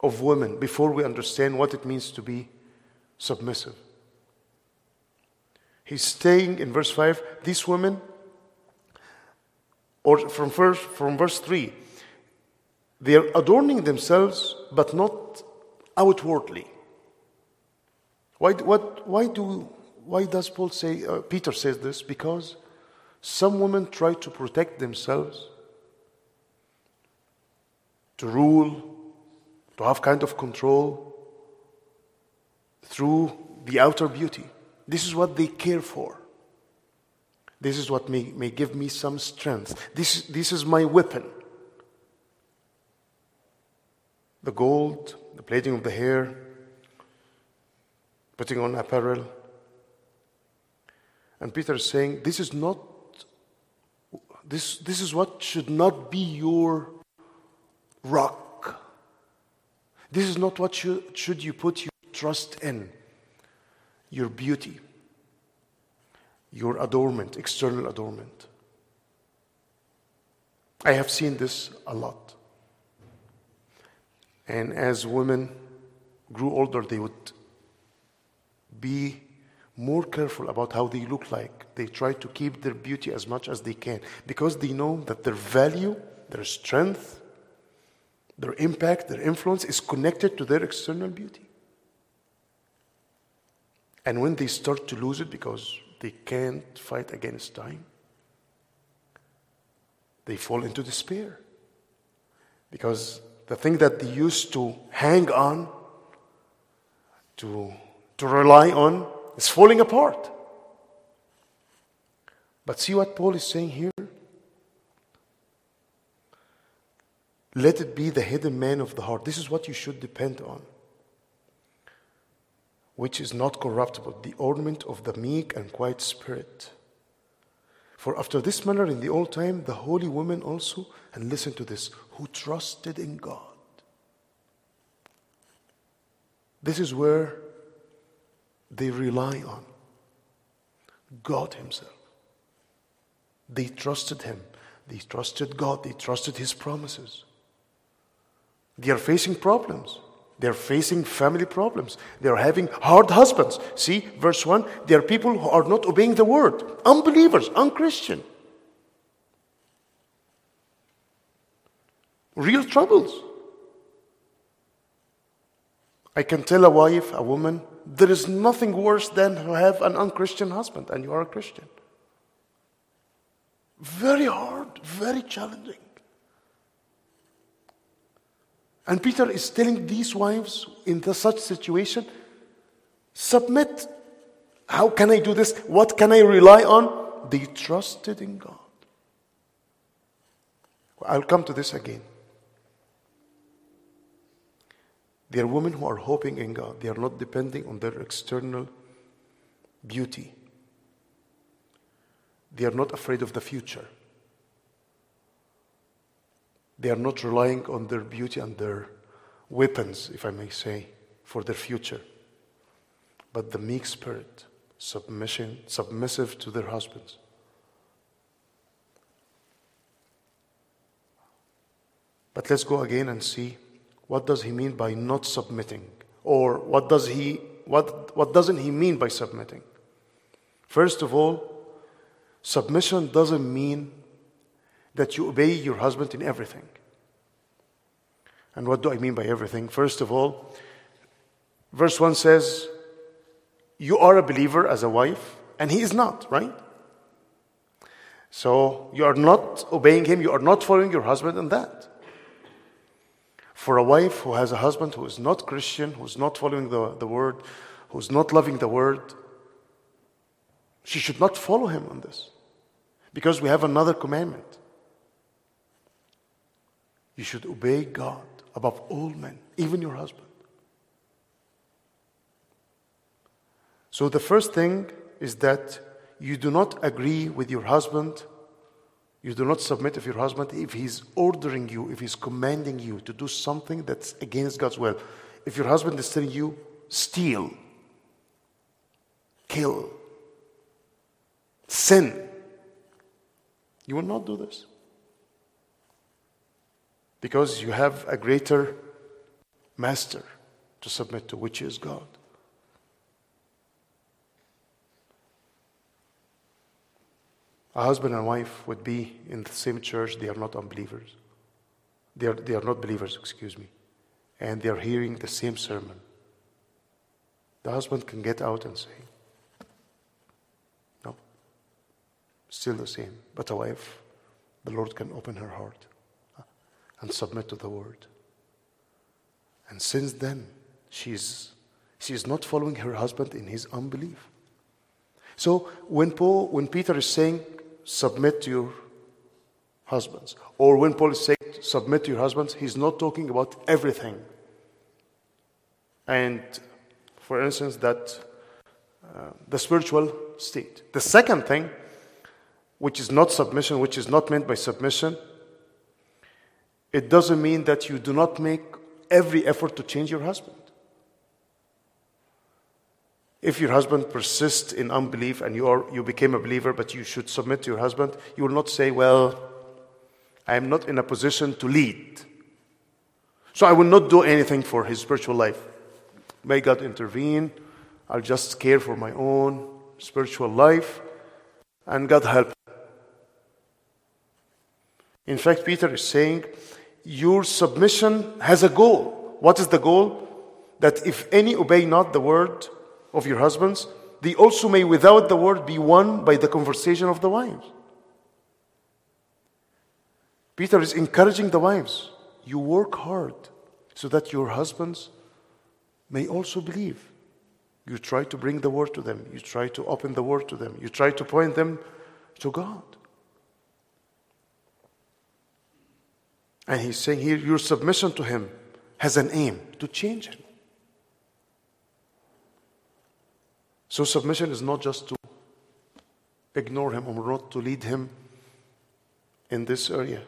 of women before we understand what it means to be submissive. He's saying in verse 5, these women, or from, first, from verse 3, they are adorning themselves, but not outwardly. Why, what, why, do, why does Paul say, uh, Peter says this? Because some women try to protect themselves, to rule, to have kind of control through the outer beauty. This is what they care for. This is what may, may give me some strength. This, this is my weapon. The gold, the plaiting of the hair, putting on apparel. And Peter is saying, This is not, this, this is what should not be your rock. This is not what you, should you put your trust in your beauty, your adornment, external adornment. I have seen this a lot. And as women grew older, they would be more careful about how they look like. They try to keep their beauty as much as they can because they know that their value, their strength, their impact, their influence is connected to their external beauty. And when they start to lose it because they can't fight against time, they fall into despair. Because the thing that they used to hang on, to, to rely on, is falling apart. But see what Paul is saying here? Let it be the hidden man of the heart. This is what you should depend on, which is not corruptible, the ornament of the meek and quiet spirit. For after this manner in the old time, the holy women also, and listen to this, who trusted in God. This is where they rely on God Himself. They trusted Him. They trusted God. They trusted His promises. They are facing problems. They're facing family problems. They're having hard husbands. See, verse 1 there are people who are not obeying the word, unbelievers, unchristian. Real troubles. I can tell a wife, a woman, there is nothing worse than to have an unchristian husband, and you are a Christian. Very hard, very challenging. And Peter is telling these wives in the, such situation submit. How can I do this? What can I rely on? They trusted in God. I'll come to this again. They are women who are hoping in God. They are not depending on their external beauty. They are not afraid of the future. They are not relying on their beauty and their weapons, if I may say, for their future, but the meek spirit, submission, submissive to their husbands. But let's go again and see what does he mean by not submitting? Or what does he what, what doesn't he mean by submitting? First of all, submission doesn't mean that you obey your husband in everything. And what do I mean by everything? First of all, verse 1 says, You are a believer as a wife, and he is not, right? So you are not obeying him, you are not following your husband in that. For a wife who has a husband who is not Christian, who's not following the, the word, who's not loving the word, she should not follow him on this. Because we have another commandment. You should obey God above all men, even your husband. So the first thing is that you do not agree with your husband you do not submit if your husband, if he's ordering you, if he's commanding you to do something that's against God's will. If your husband is telling you, steal, kill, sin, you will not do this. Because you have a greater master to submit to, which is God. A husband and wife would be in the same church, they are not unbelievers. They are, they are not believers, excuse me. And they are hearing the same sermon. The husband can get out and say, No, still the same. But a wife, the Lord can open her heart and submit to the word. And since then, she's, she is not following her husband in his unbelief. So when Paul, when Peter is saying, submit to your husbands. Or when Paul is saying submit to your husbands, he's not talking about everything. And for instance, that uh, the spiritual state. The second thing, which is not submission, which is not meant by submission, it doesn't mean that you do not make every effort to change your husband. If your husband persists in unbelief and you, are, you became a believer, but you should submit to your husband, you will not say, Well, I am not in a position to lead. So I will not do anything for his spiritual life. May God intervene. I'll just care for my own spiritual life, and God help. In fact, Peter is saying, Your submission has a goal. What is the goal? That if any obey not the word of your husbands, they also may, without the word, be won by the conversation of the wives. Peter is encouraging the wives. You work hard so that your husbands may also believe. You try to bring the word to them. You try to open the word to them. You try to point them to God. And he's saying here, your submission to him has an aim to change him. So submission is not just to ignore him or not to lead him in this area.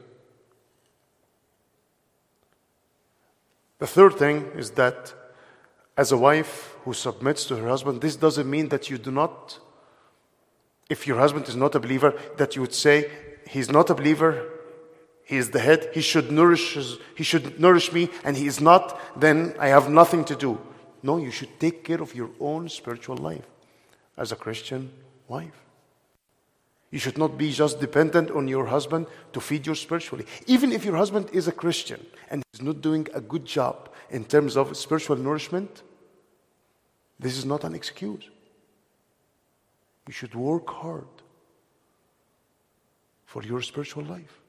The third thing is that as a wife who submits to her husband, this doesn't mean that you do not, if your husband is not a believer, that you would say, he's not a believer, he is the head, he should nourish, he should nourish me, and he is not, then I have nothing to do. No, you should take care of your own spiritual life as a Christian wife. You should not be just dependent on your husband to feed you spiritually. Even if your husband is a Christian and is not doing a good job in terms of spiritual nourishment, this is not an excuse. You should work hard for your spiritual life.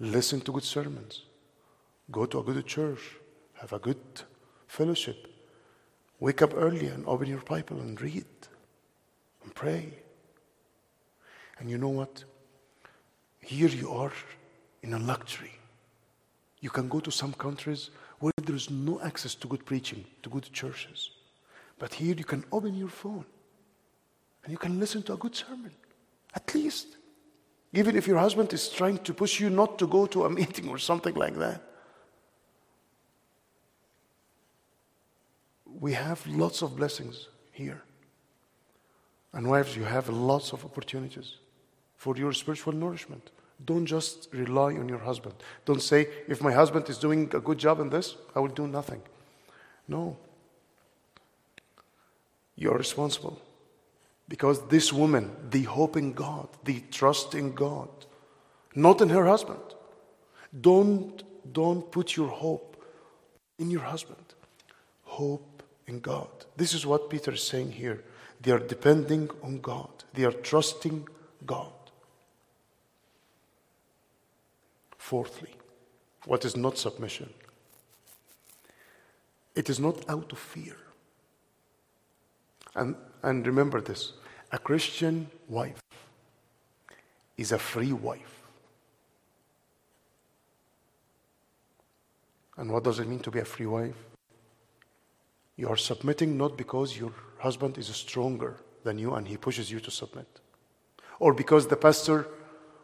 Listen to good sermons. Go to a good church. Have a good fellowship. Wake up early and open your Bible and read and pray. And you know what? Here you are in a luxury. You can go to some countries where there is no access to good preaching, to good churches. But here you can open your phone and you can listen to a good sermon, at least. Even if your husband is trying to push you not to go to a [laughs] meeting or something like that. We have lots of blessings here. And wives, you have lots of opportunities for your spiritual nourishment. Don't just rely on your husband. Don't say, if my husband is doing a good job in this, I will do nothing. No. You are responsible. Because this woman, the hope in God, the trust in God, not in her husband. Don't, don't put your hope in your husband. Hope in God. This is what Peter is saying here. They are depending on God, they are trusting God. Fourthly, what is not submission? It is not out of fear. And, and remember this a Christian wife is a free wife. And what does it mean to be a free wife? You are submitting not because your husband is stronger than you and he pushes you to submit, or because the pastor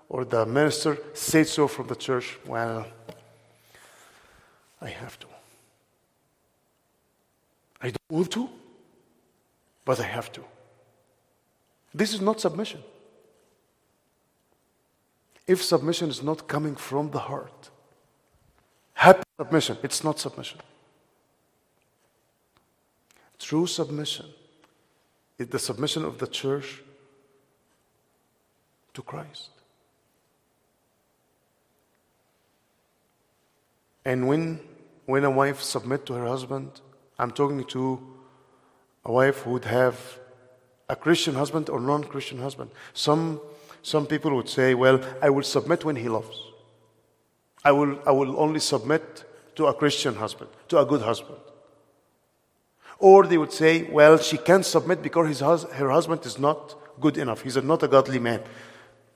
or the minister said so from the church. Well, I have to. I don't want to, but I have to. This is not submission. If submission is not coming from the heart, happy submission, it's not submission. True submission is the submission of the church to Christ. And when, when a wife submits to her husband, I'm talking to a wife who would have a Christian husband or non-Christian husband. Some, some people would say, well, I will submit when he loves. I will, I will only submit to a Christian husband, to a good husband. Or they would say, well, she can't submit because his hus- her husband is not good enough. He's not a godly man.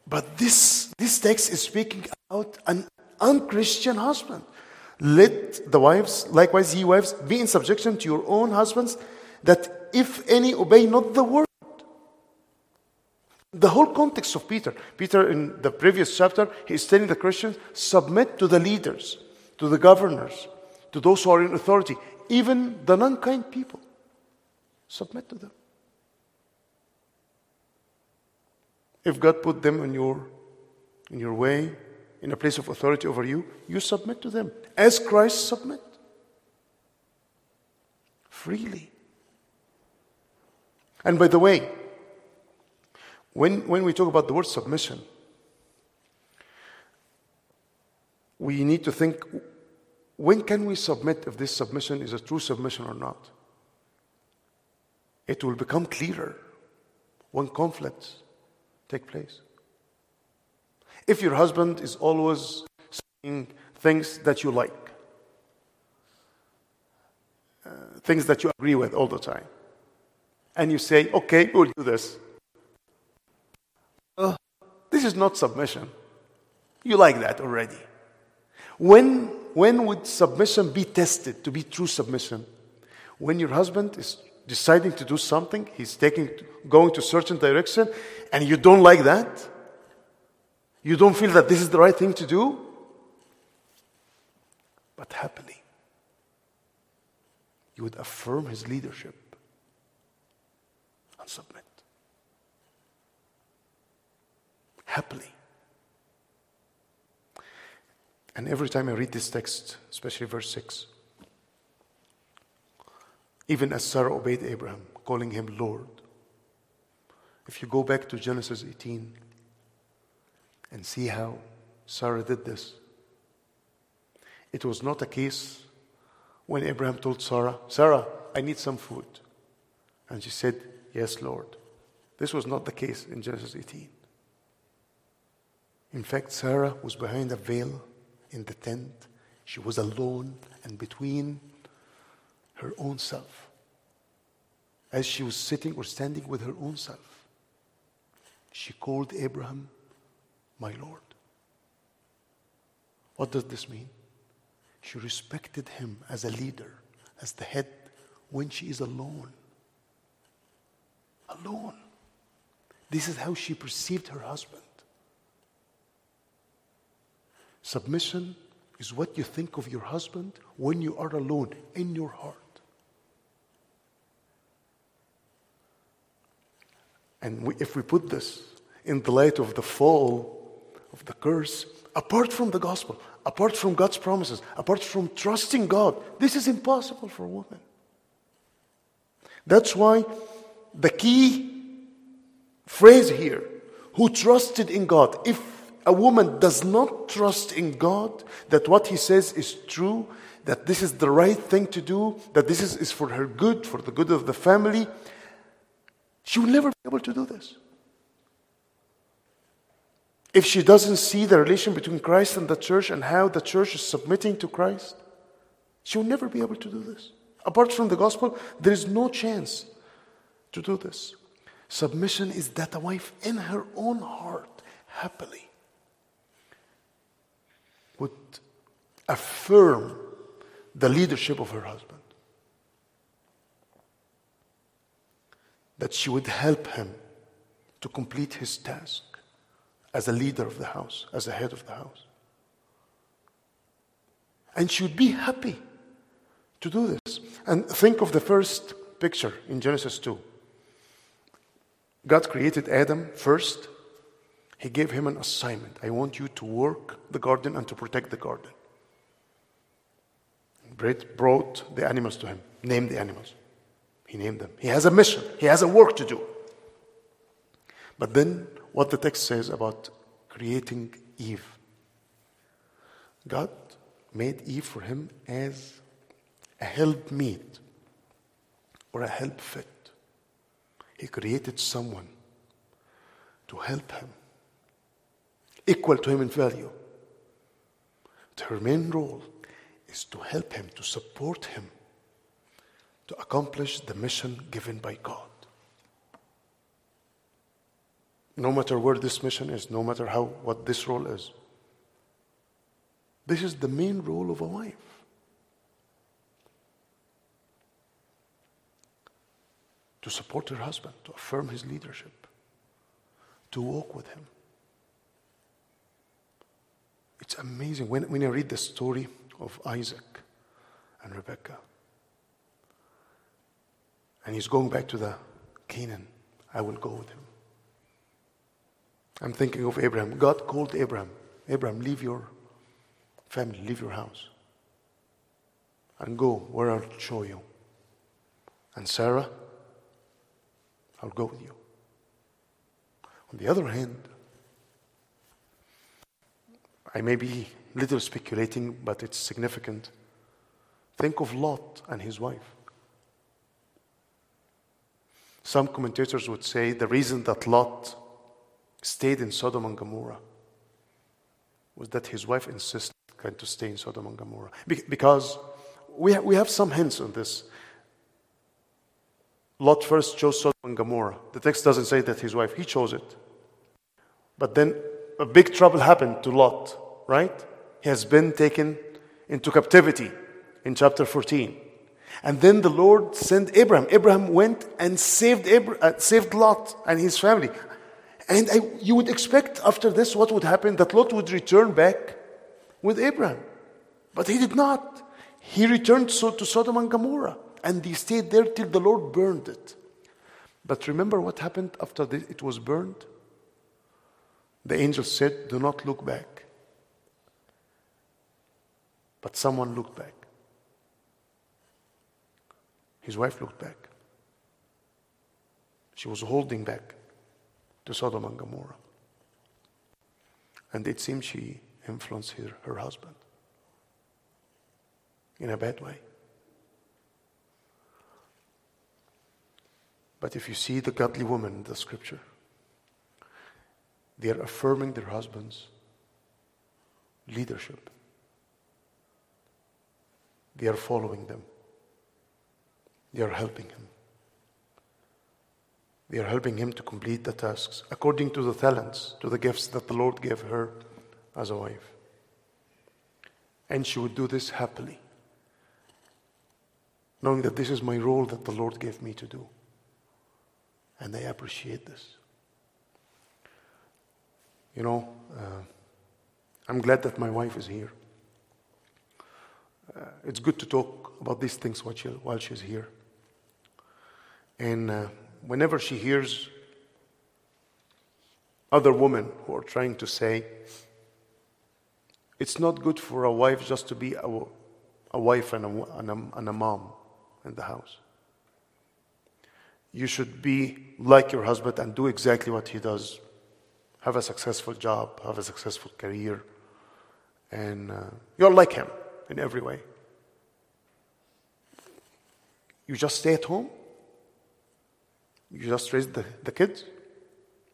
But this, this text is speaking about an unchristian husband. Let the wives, likewise ye wives, be in subjection to your own husbands, that if any obey not the word. The whole context of Peter, Peter in the previous chapter, he is telling the Christians, submit to the leaders, to the governors, to those who are in authority, even the non kind people. Submit to them. If God put them in your, in your way, in a place of authority over you, you submit to them as Christ submit. Freely. And by the way, when, when we talk about the word submission, we need to think when can we submit if this submission is a true submission or not? It will become clearer when conflicts take place. If your husband is always saying things that you like, uh, things that you agree with all the time, and you say, okay, we'll do this. This is not submission. You like that already. When, when would submission be tested to be true submission? When your husband is deciding to do something, he's taking, going to certain direction, and you don't like that? You don't feel that this is the right thing to do? But happily, you would affirm his leadership and submit. Happily. And every time I read this text, especially verse 6, even as Sarah obeyed Abraham, calling him Lord. If you go back to Genesis 18 and see how Sarah did this, it was not a case when Abraham told Sarah, Sarah, I need some food. And she said, Yes, Lord. This was not the case in Genesis 18. In fact, Sarah was behind a veil in the tent. She was alone and between her own self. As she was sitting or standing with her own self, she called Abraham, my Lord. What does this mean? She respected him as a leader, as the head, when she is alone. Alone. This is how she perceived her husband. Submission is what you think of your husband when you are alone in your heart. And we, if we put this in the light of the fall of the curse apart from the gospel, apart from God's promises, apart from trusting God. This is impossible for women. That's why the key phrase here who trusted in God. If a woman does not trust in God, that what he says is true, that this is the right thing to do, that this is, is for her good, for the good of the family, she will never be able to do this. If she doesn't see the relation between Christ and the church and how the church is submitting to Christ, she will never be able to do this. Apart from the gospel, there is no chance to do this. Submission is that a wife in her own heart, happily, would affirm the leadership of her husband. That she would help him to complete his task as a leader of the house, as a head of the house. And she would be happy to do this. And think of the first picture in Genesis 2. God created Adam first. He gave him an assignment. I want you to work the garden and to protect the garden. Brett brought the animals to him, named the animals. He named them. He has a mission, he has a work to do. But then, what the text says about creating Eve God made Eve for him as a helpmeet or a help fit. He created someone to help him, equal to him in value. Her main role is to help him, to support him, to accomplish the mission given by God. No matter where this mission is, no matter how what this role is. This is the main role of a wife. to support her husband, to affirm his leadership, to walk with him. It's amazing when, when I read the story of Isaac and Rebekah. And he's going back to the Canaan. I will go with him. I'm thinking of Abraham. God called Abraham, Abraham, leave your family, leave your house, and go where I'll show you. And Sarah, I'll go with you. On the other hand, I may be little speculating, but it's significant. Think of Lot and his wife. Some commentators would say the reason that Lot stayed in Sodom and Gomorrah was that his wife insisted to stay in Sodom and Gomorrah. Because we, we have some hints on this. Lot first chose Sodom and Gomorrah. The text doesn't say that his wife, he chose it. But then a big trouble happened to Lot, right? He has been taken into captivity in chapter 14. And then the Lord sent Abraham. Abraham went and saved, Abraham, uh, saved Lot and his family. And I, you would expect after this what would happen? That Lot would return back with Abraham. But he did not. He returned to Sodom and Gomorrah and he stayed there till the Lord burned it. But remember what happened after it was burned? The angel said, Do not look back. But someone looked back. His wife looked back. She was holding back to Sodom and Gomorrah. And it seems she influenced her, her husband in a bad way. But if you see the godly woman in the scripture, they are affirming their husband's leadership. They are following them. They are helping him. They are helping him to complete the tasks according to the talents, to the gifts that the Lord gave her as a wife. And she would do this happily, knowing that this is my role that the Lord gave me to do and they appreciate this. You know, uh, I'm glad that my wife is here. Uh, it's good to talk about these things while, she, while she's here. And uh, whenever she hears other women who are trying to say it's not good for a wife just to be a, a wife and a, and, a, and a mom in the house. You should be like your husband and do exactly what he does. Have a successful job, have a successful career, and uh, you're like him in every way. You just stay at home. You just raise the, the kids.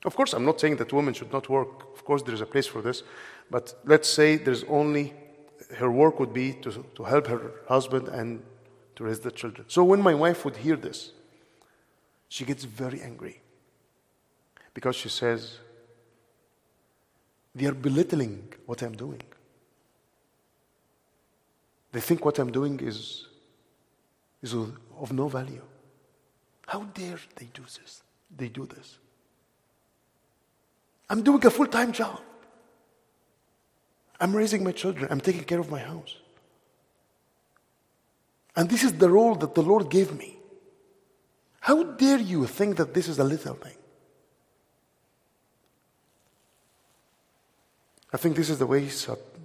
Of course, I'm not saying that women should not work. Of course, there is a place for this. But let's say there's only, her work would be to, to help her husband and to raise the children. So when my wife would hear this, she gets very angry because she says, they are belittling what I'm doing. They think what I'm doing is, is of no value. How dare they do this? They do this. I'm doing a full time job. I'm raising my children. I'm taking care of my house. And this is the role that the Lord gave me. How dare you think that this is a little thing? I think this is the way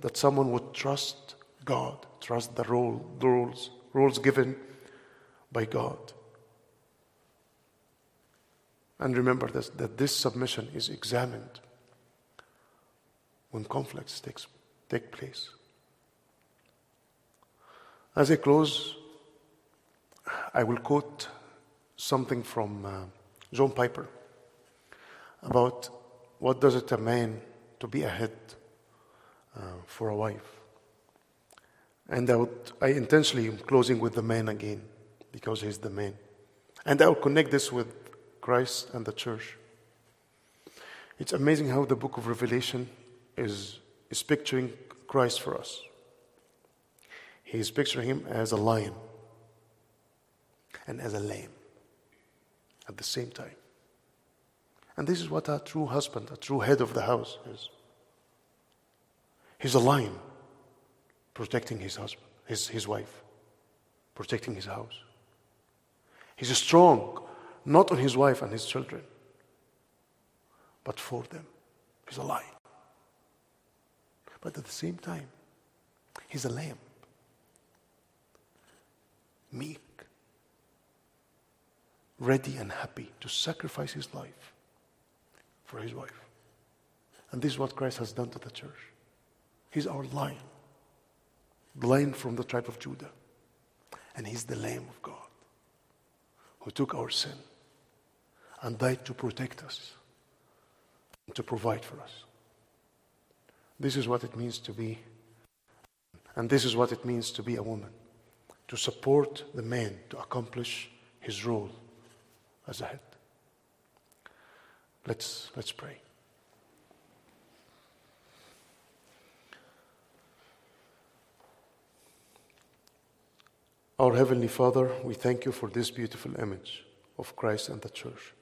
that someone would trust God, trust the role, the rules, rules given by God. And remember this, that this submission is examined when conflicts takes, take place. As I close, I will quote something from uh, John Piper about what does it a man to be a head uh, for a wife. And I, would, I intentionally am closing with the man again because he's the man. And I'll connect this with Christ and the church. It's amazing how the book of Revelation is, is picturing Christ for us. He's picturing him as a lion and as a lamb at the same time. And this is what a true husband, a true head of the house is. He's a lion protecting his husband, his, his wife, protecting his house. He's strong, not on his wife and his children, but for them. He's a lion. But at the same time, he's a lamb. Meek, ready and happy to sacrifice his life for his wife. And this is what Christ has done to the church. He's our lion, the lion from the tribe of Judah. And he's the Lamb of God who took our sin and died to protect us and to provide for us. This is what it means to be, and this is what it means to be a woman to support the man to accomplish his role as a head. Let's, let's pray. Our Heavenly Father, we thank you for this beautiful image of Christ and the church.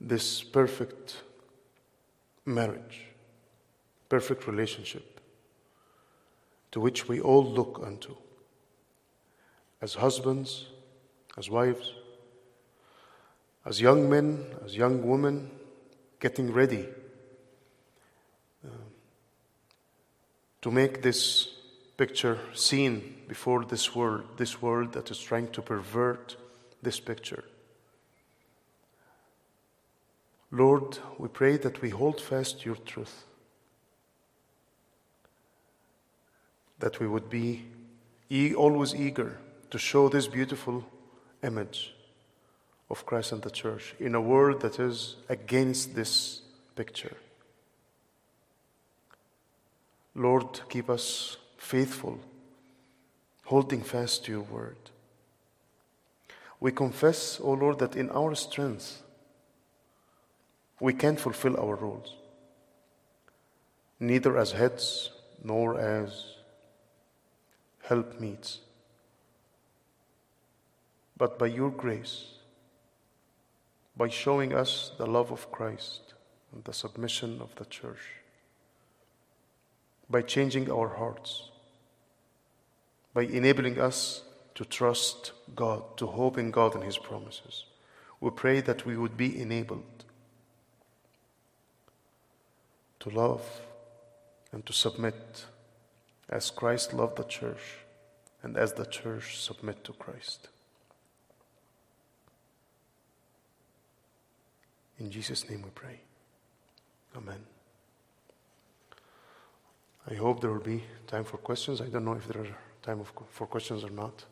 This perfect marriage, perfect relationship to which we all look unto as husbands, as wives, as young men, as young women, getting ready uh, to make this picture seen before this world, this world that is trying to pervert this picture. Lord, we pray that we hold fast your truth, that we would be always eager to show this beautiful image of Christ and the church in a world that is against this picture. Lord, keep us faithful, holding fast to your word. We confess, O oh Lord, that in our strength we can't fulfill our roles, neither as heads nor as helpmeets, but by your grace, by showing us the love of Christ and the submission of the church, by changing our hearts by enabling us to trust God, to hope in God and His promises. we pray that we would be enabled to love and to submit as Christ loved the church and as the church submit to Christ. In Jesus' name we pray. Amen. I hope there will be time for questions. I don't know if there are time of, for questions or not.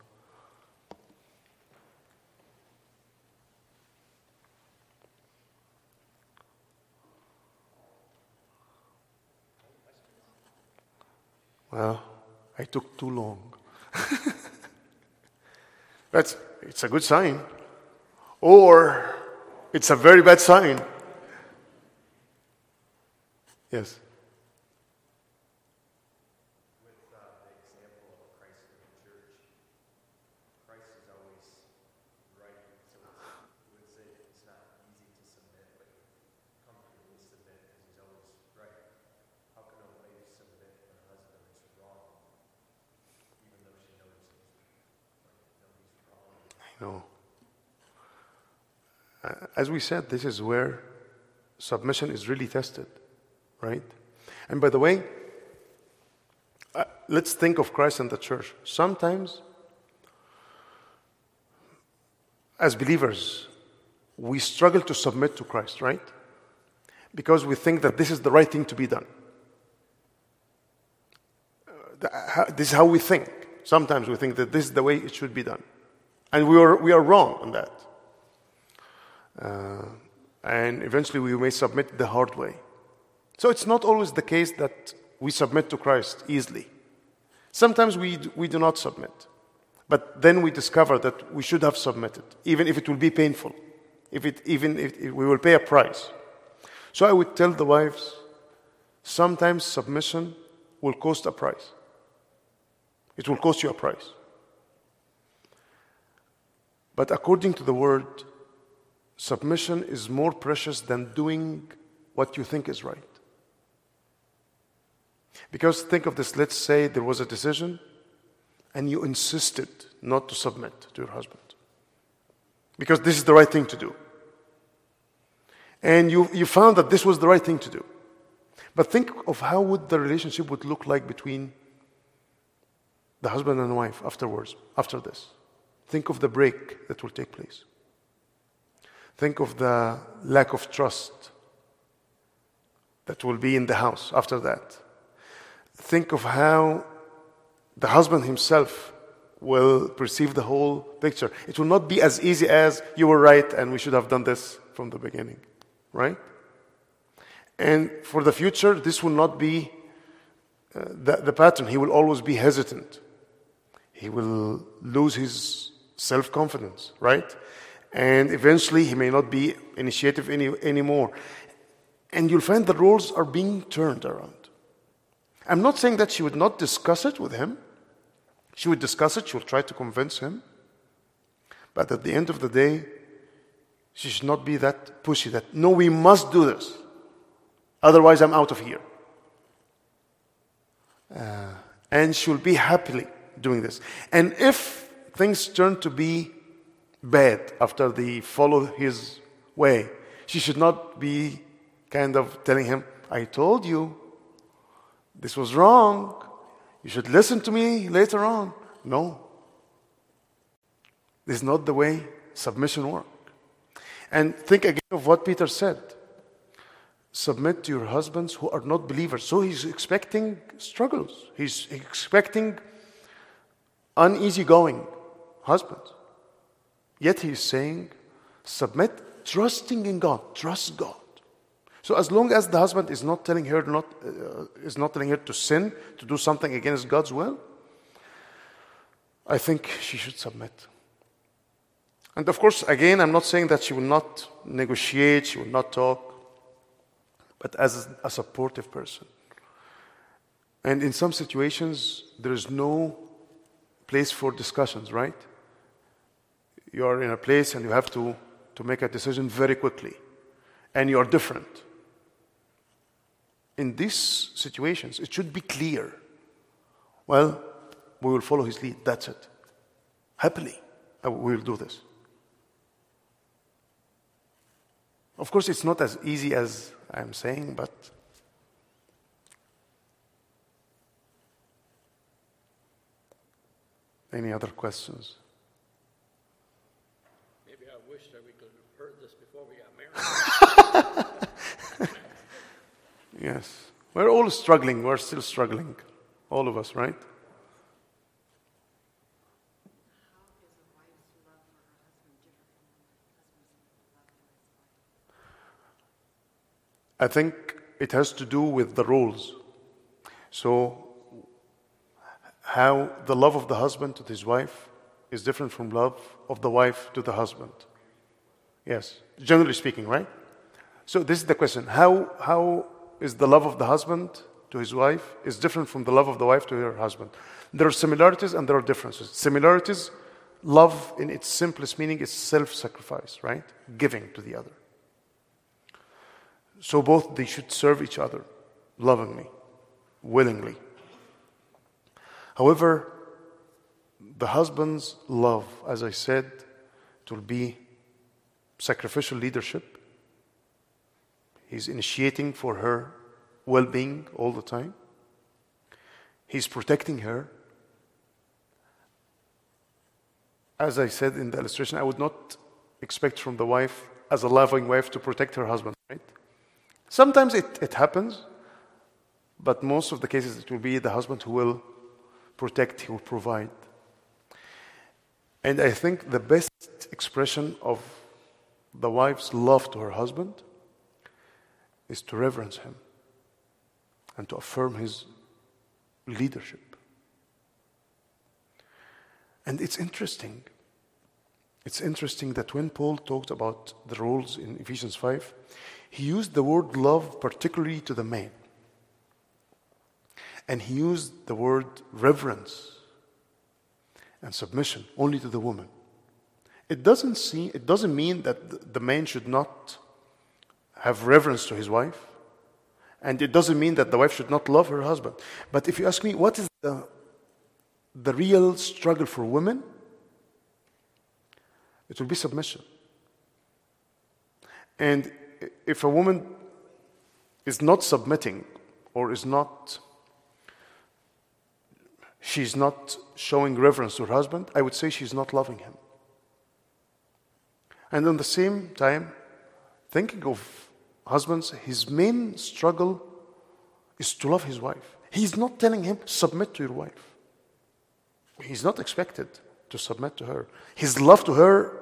Well, I took too long. [laughs] That's it's a good sign. Or it's a very bad sign. Yes. As we said, this is where submission is really tested, right? And by the way, uh, let's think of Christ and the church. Sometimes, as believers, we struggle to submit to Christ, right? Because we think that this is the right thing to be done. Uh, this is how we think. Sometimes we think that this is the way it should be done. And we are, we are wrong on that. Uh, and eventually we may submit the hard way. So it's not always the case that we submit to Christ easily. Sometimes we, we do not submit. But then we discover that we should have submitted, even if it will be painful, if it, even if we will pay a price. So I would tell the wives sometimes submission will cost a price. It will cost you a price. But according to the word, submission is more precious than doing what you think is right. Because think of this let's say there was a decision and you insisted not to submit to your husband because this is the right thing to do. And you, you found that this was the right thing to do. But think of how would the relationship would look like between the husband and wife afterwards, after this. Think of the break that will take place. Think of the lack of trust that will be in the house after that. Think of how the husband himself will perceive the whole picture. It will not be as easy as you were right and we should have done this from the beginning, right? And for the future, this will not be uh, the, the pattern. He will always be hesitant. He will lose his self confidence, right? And eventually he may not be initiative any, anymore. And you'll find the roles are being turned around. I'm not saying that she would not discuss it with him. She would discuss it, she will try to convince him. But at the end of the day, she should not be that pushy that, no, we must do this. Otherwise, I'm out of here. Uh, and she'll be happily doing this. And if things turn to be bad after they follow his way. She should not be kind of telling him, I told you this was wrong. You should listen to me later on. No. This is not the way submission works. And think again of what Peter said submit to your husbands who are not believers. So he's expecting struggles, he's expecting uneasy going husbands. Yet he's saying, submit, trusting in God, trust God. So as long as the husband is not telling her not uh, is not telling her to sin, to do something against God's will, I think she should submit. And of course, again, I'm not saying that she will not negotiate, she will not talk, but as a supportive person. And in some situations, there is no place for discussions, right? You are in a place and you have to, to make a decision very quickly, and you are different. In these situations, it should be clear. Well, we will follow his lead. That's it. Happily, uh, we will do this. Of course, it's not as easy as I'm saying, but any other questions? Maybe I wish that we could have heard this before we got married. [laughs] Yes. We're all struggling. We're still struggling. All of us, right? I think it has to do with the roles. So, how the love of the husband to his wife is different from love of the wife to the husband. Yes, generally speaking, right? So this is the question: How how is the love of the husband to his wife is different from the love of the wife to her husband? There are similarities and there are differences. Similarities, love in its simplest meaning is self-sacrifice, right? Giving to the other. So both they should serve each other lovingly, willingly. However, the husband's love, as I said, it will be sacrificial leadership. He's initiating for her well being all the time. He's protecting her. As I said in the illustration, I would not expect from the wife, as a loving wife, to protect her husband, right? Sometimes it, it happens, but most of the cases it will be the husband who will protect, he will provide. And I think the best expression of the wife's love to her husband is to reverence him and to affirm his leadership. And it's interesting. It's interesting that when Paul talked about the roles in Ephesians 5, he used the word love particularly to the man. And he used the word reverence and submission only to the woman. It doesn't, it doesn't mean that the man should not have reverence to his wife. And it doesn't mean that the wife should not love her husband. But if you ask me, what is the, the real struggle for women? It will be submission. And if a woman is not submitting or is not she's not showing reverence to her husband, I would say she's not loving him. And at the same time, thinking of husbands, his main struggle is to love his wife. He's not telling him, submit to your wife. He's not expected to submit to her. His love to her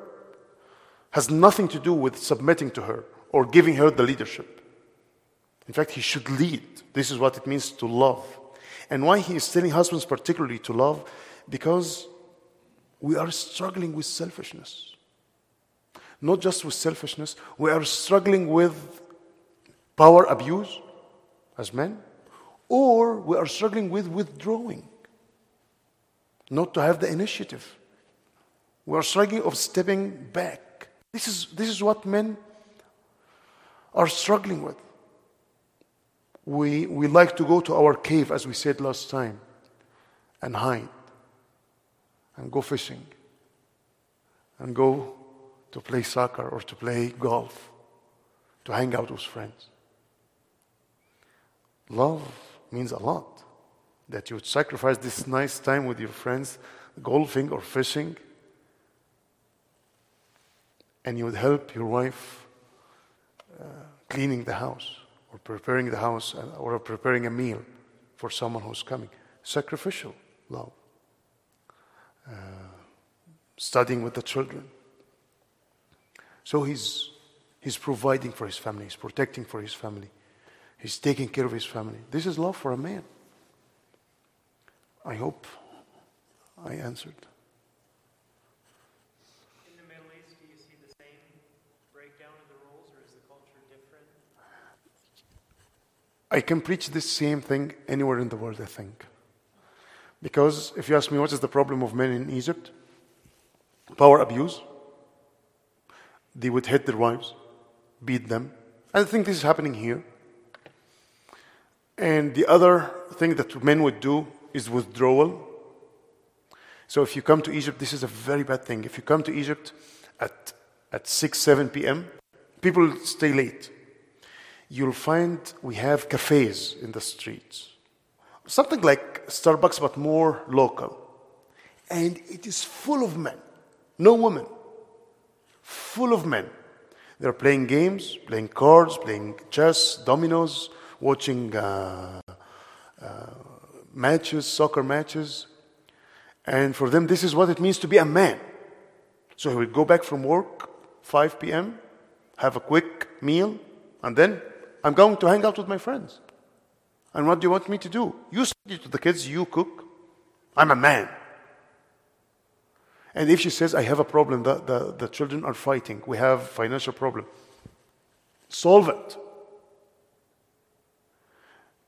has nothing to do with submitting to her or giving her the leadership. In fact, he should lead. This is what it means to love. And why he is telling husbands particularly to love? Because we are struggling with selfishness. Not just with selfishness, we are struggling with power abuse as men, or we are struggling with withdrawing, not to have the initiative. We are struggling of stepping back. This is, this is what men are struggling with. We, we like to go to our cave, as we said last time, and hide, and go fishing, and go to play soccer or to play golf, to hang out with friends. Love means a lot. That you would sacrifice this nice time with your friends, golfing or fishing, and you would help your wife uh, cleaning the house or preparing the house uh, or preparing a meal for someone who's coming. Sacrificial love. Uh, studying with the children. So he's, he's providing for his family, he's protecting for his family, he's taking care of his family. This is love for a man. I hope I answered. In the Middle East, do you see the same breakdown of the roles, or is the culture different? I can preach this same thing anywhere in the world, I think. Because if you ask me what is the problem of men in Egypt, power abuse. They would hit their wives, beat them. I think this is happening here. And the other thing that men would do is withdrawal. So if you come to Egypt, this is a very bad thing. If you come to Egypt at, at 6, 7 p.m., People stay late. You'll find we have cafes in the streets. Something like Starbucks, but more local. And it is full of men, no women. Full of men. They're playing games, playing cards, playing chess, dominoes, watching uh, uh, matches, soccer matches. And for them, this is what it means to be a man. So he would go back from work, 5 p.m., have a quick meal, and then I'm going to hang out with my friends. And what do you want me to do? You study to the kids, you cook. I'm a man. And if she says, I have a problem, the, the, the children are fighting, we have financial problem, solve it.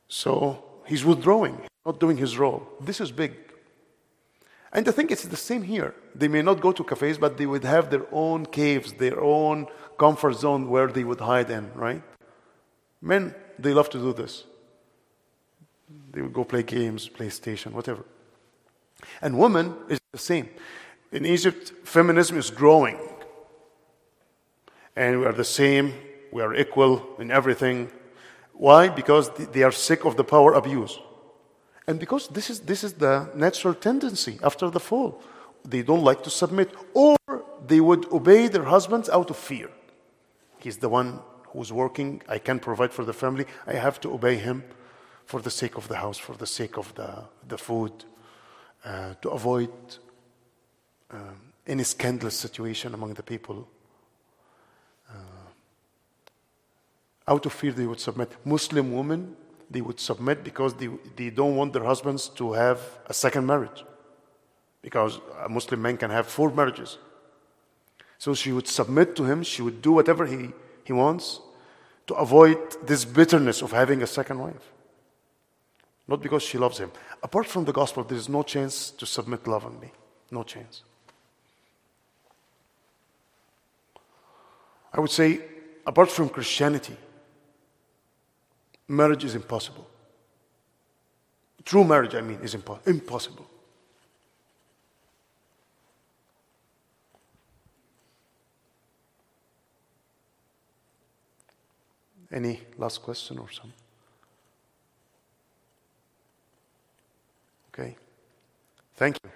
So he's withdrawing, not doing his role. This is big. And I think it's the same here. They may not go to cafes, but they would have their own caves, their own comfort zone where they would hide in, right? Men, they love to do this. They would go play games, PlayStation, whatever. And women is the same. In Egypt, feminism is growing. And we are the same, we are equal in everything. Why? Because they are sick of the power abuse. And because this is, this is the natural tendency after the fall. They don't like to submit, or they would obey their husbands out of fear. He's the one who's working, I can provide for the family, I have to obey him for the sake of the house, for the sake of the, the food, uh, to avoid um, any scandalous situation among the people. Uh, out of fear, they would submit. Muslim women, they would submit because they, they don't want their husbands to have a second marriage. Because a Muslim man can have four marriages. So she would submit to him, she would do whatever he, he wants to avoid this bitterness of having a second wife. Not because she loves him. Apart from the gospel, there is no chance to submit lovingly. No chance. I would say, apart from Christianity, marriage is impossible. True marriage, I mean, is impo- impossible. Any last question or some? Okay. Thank you.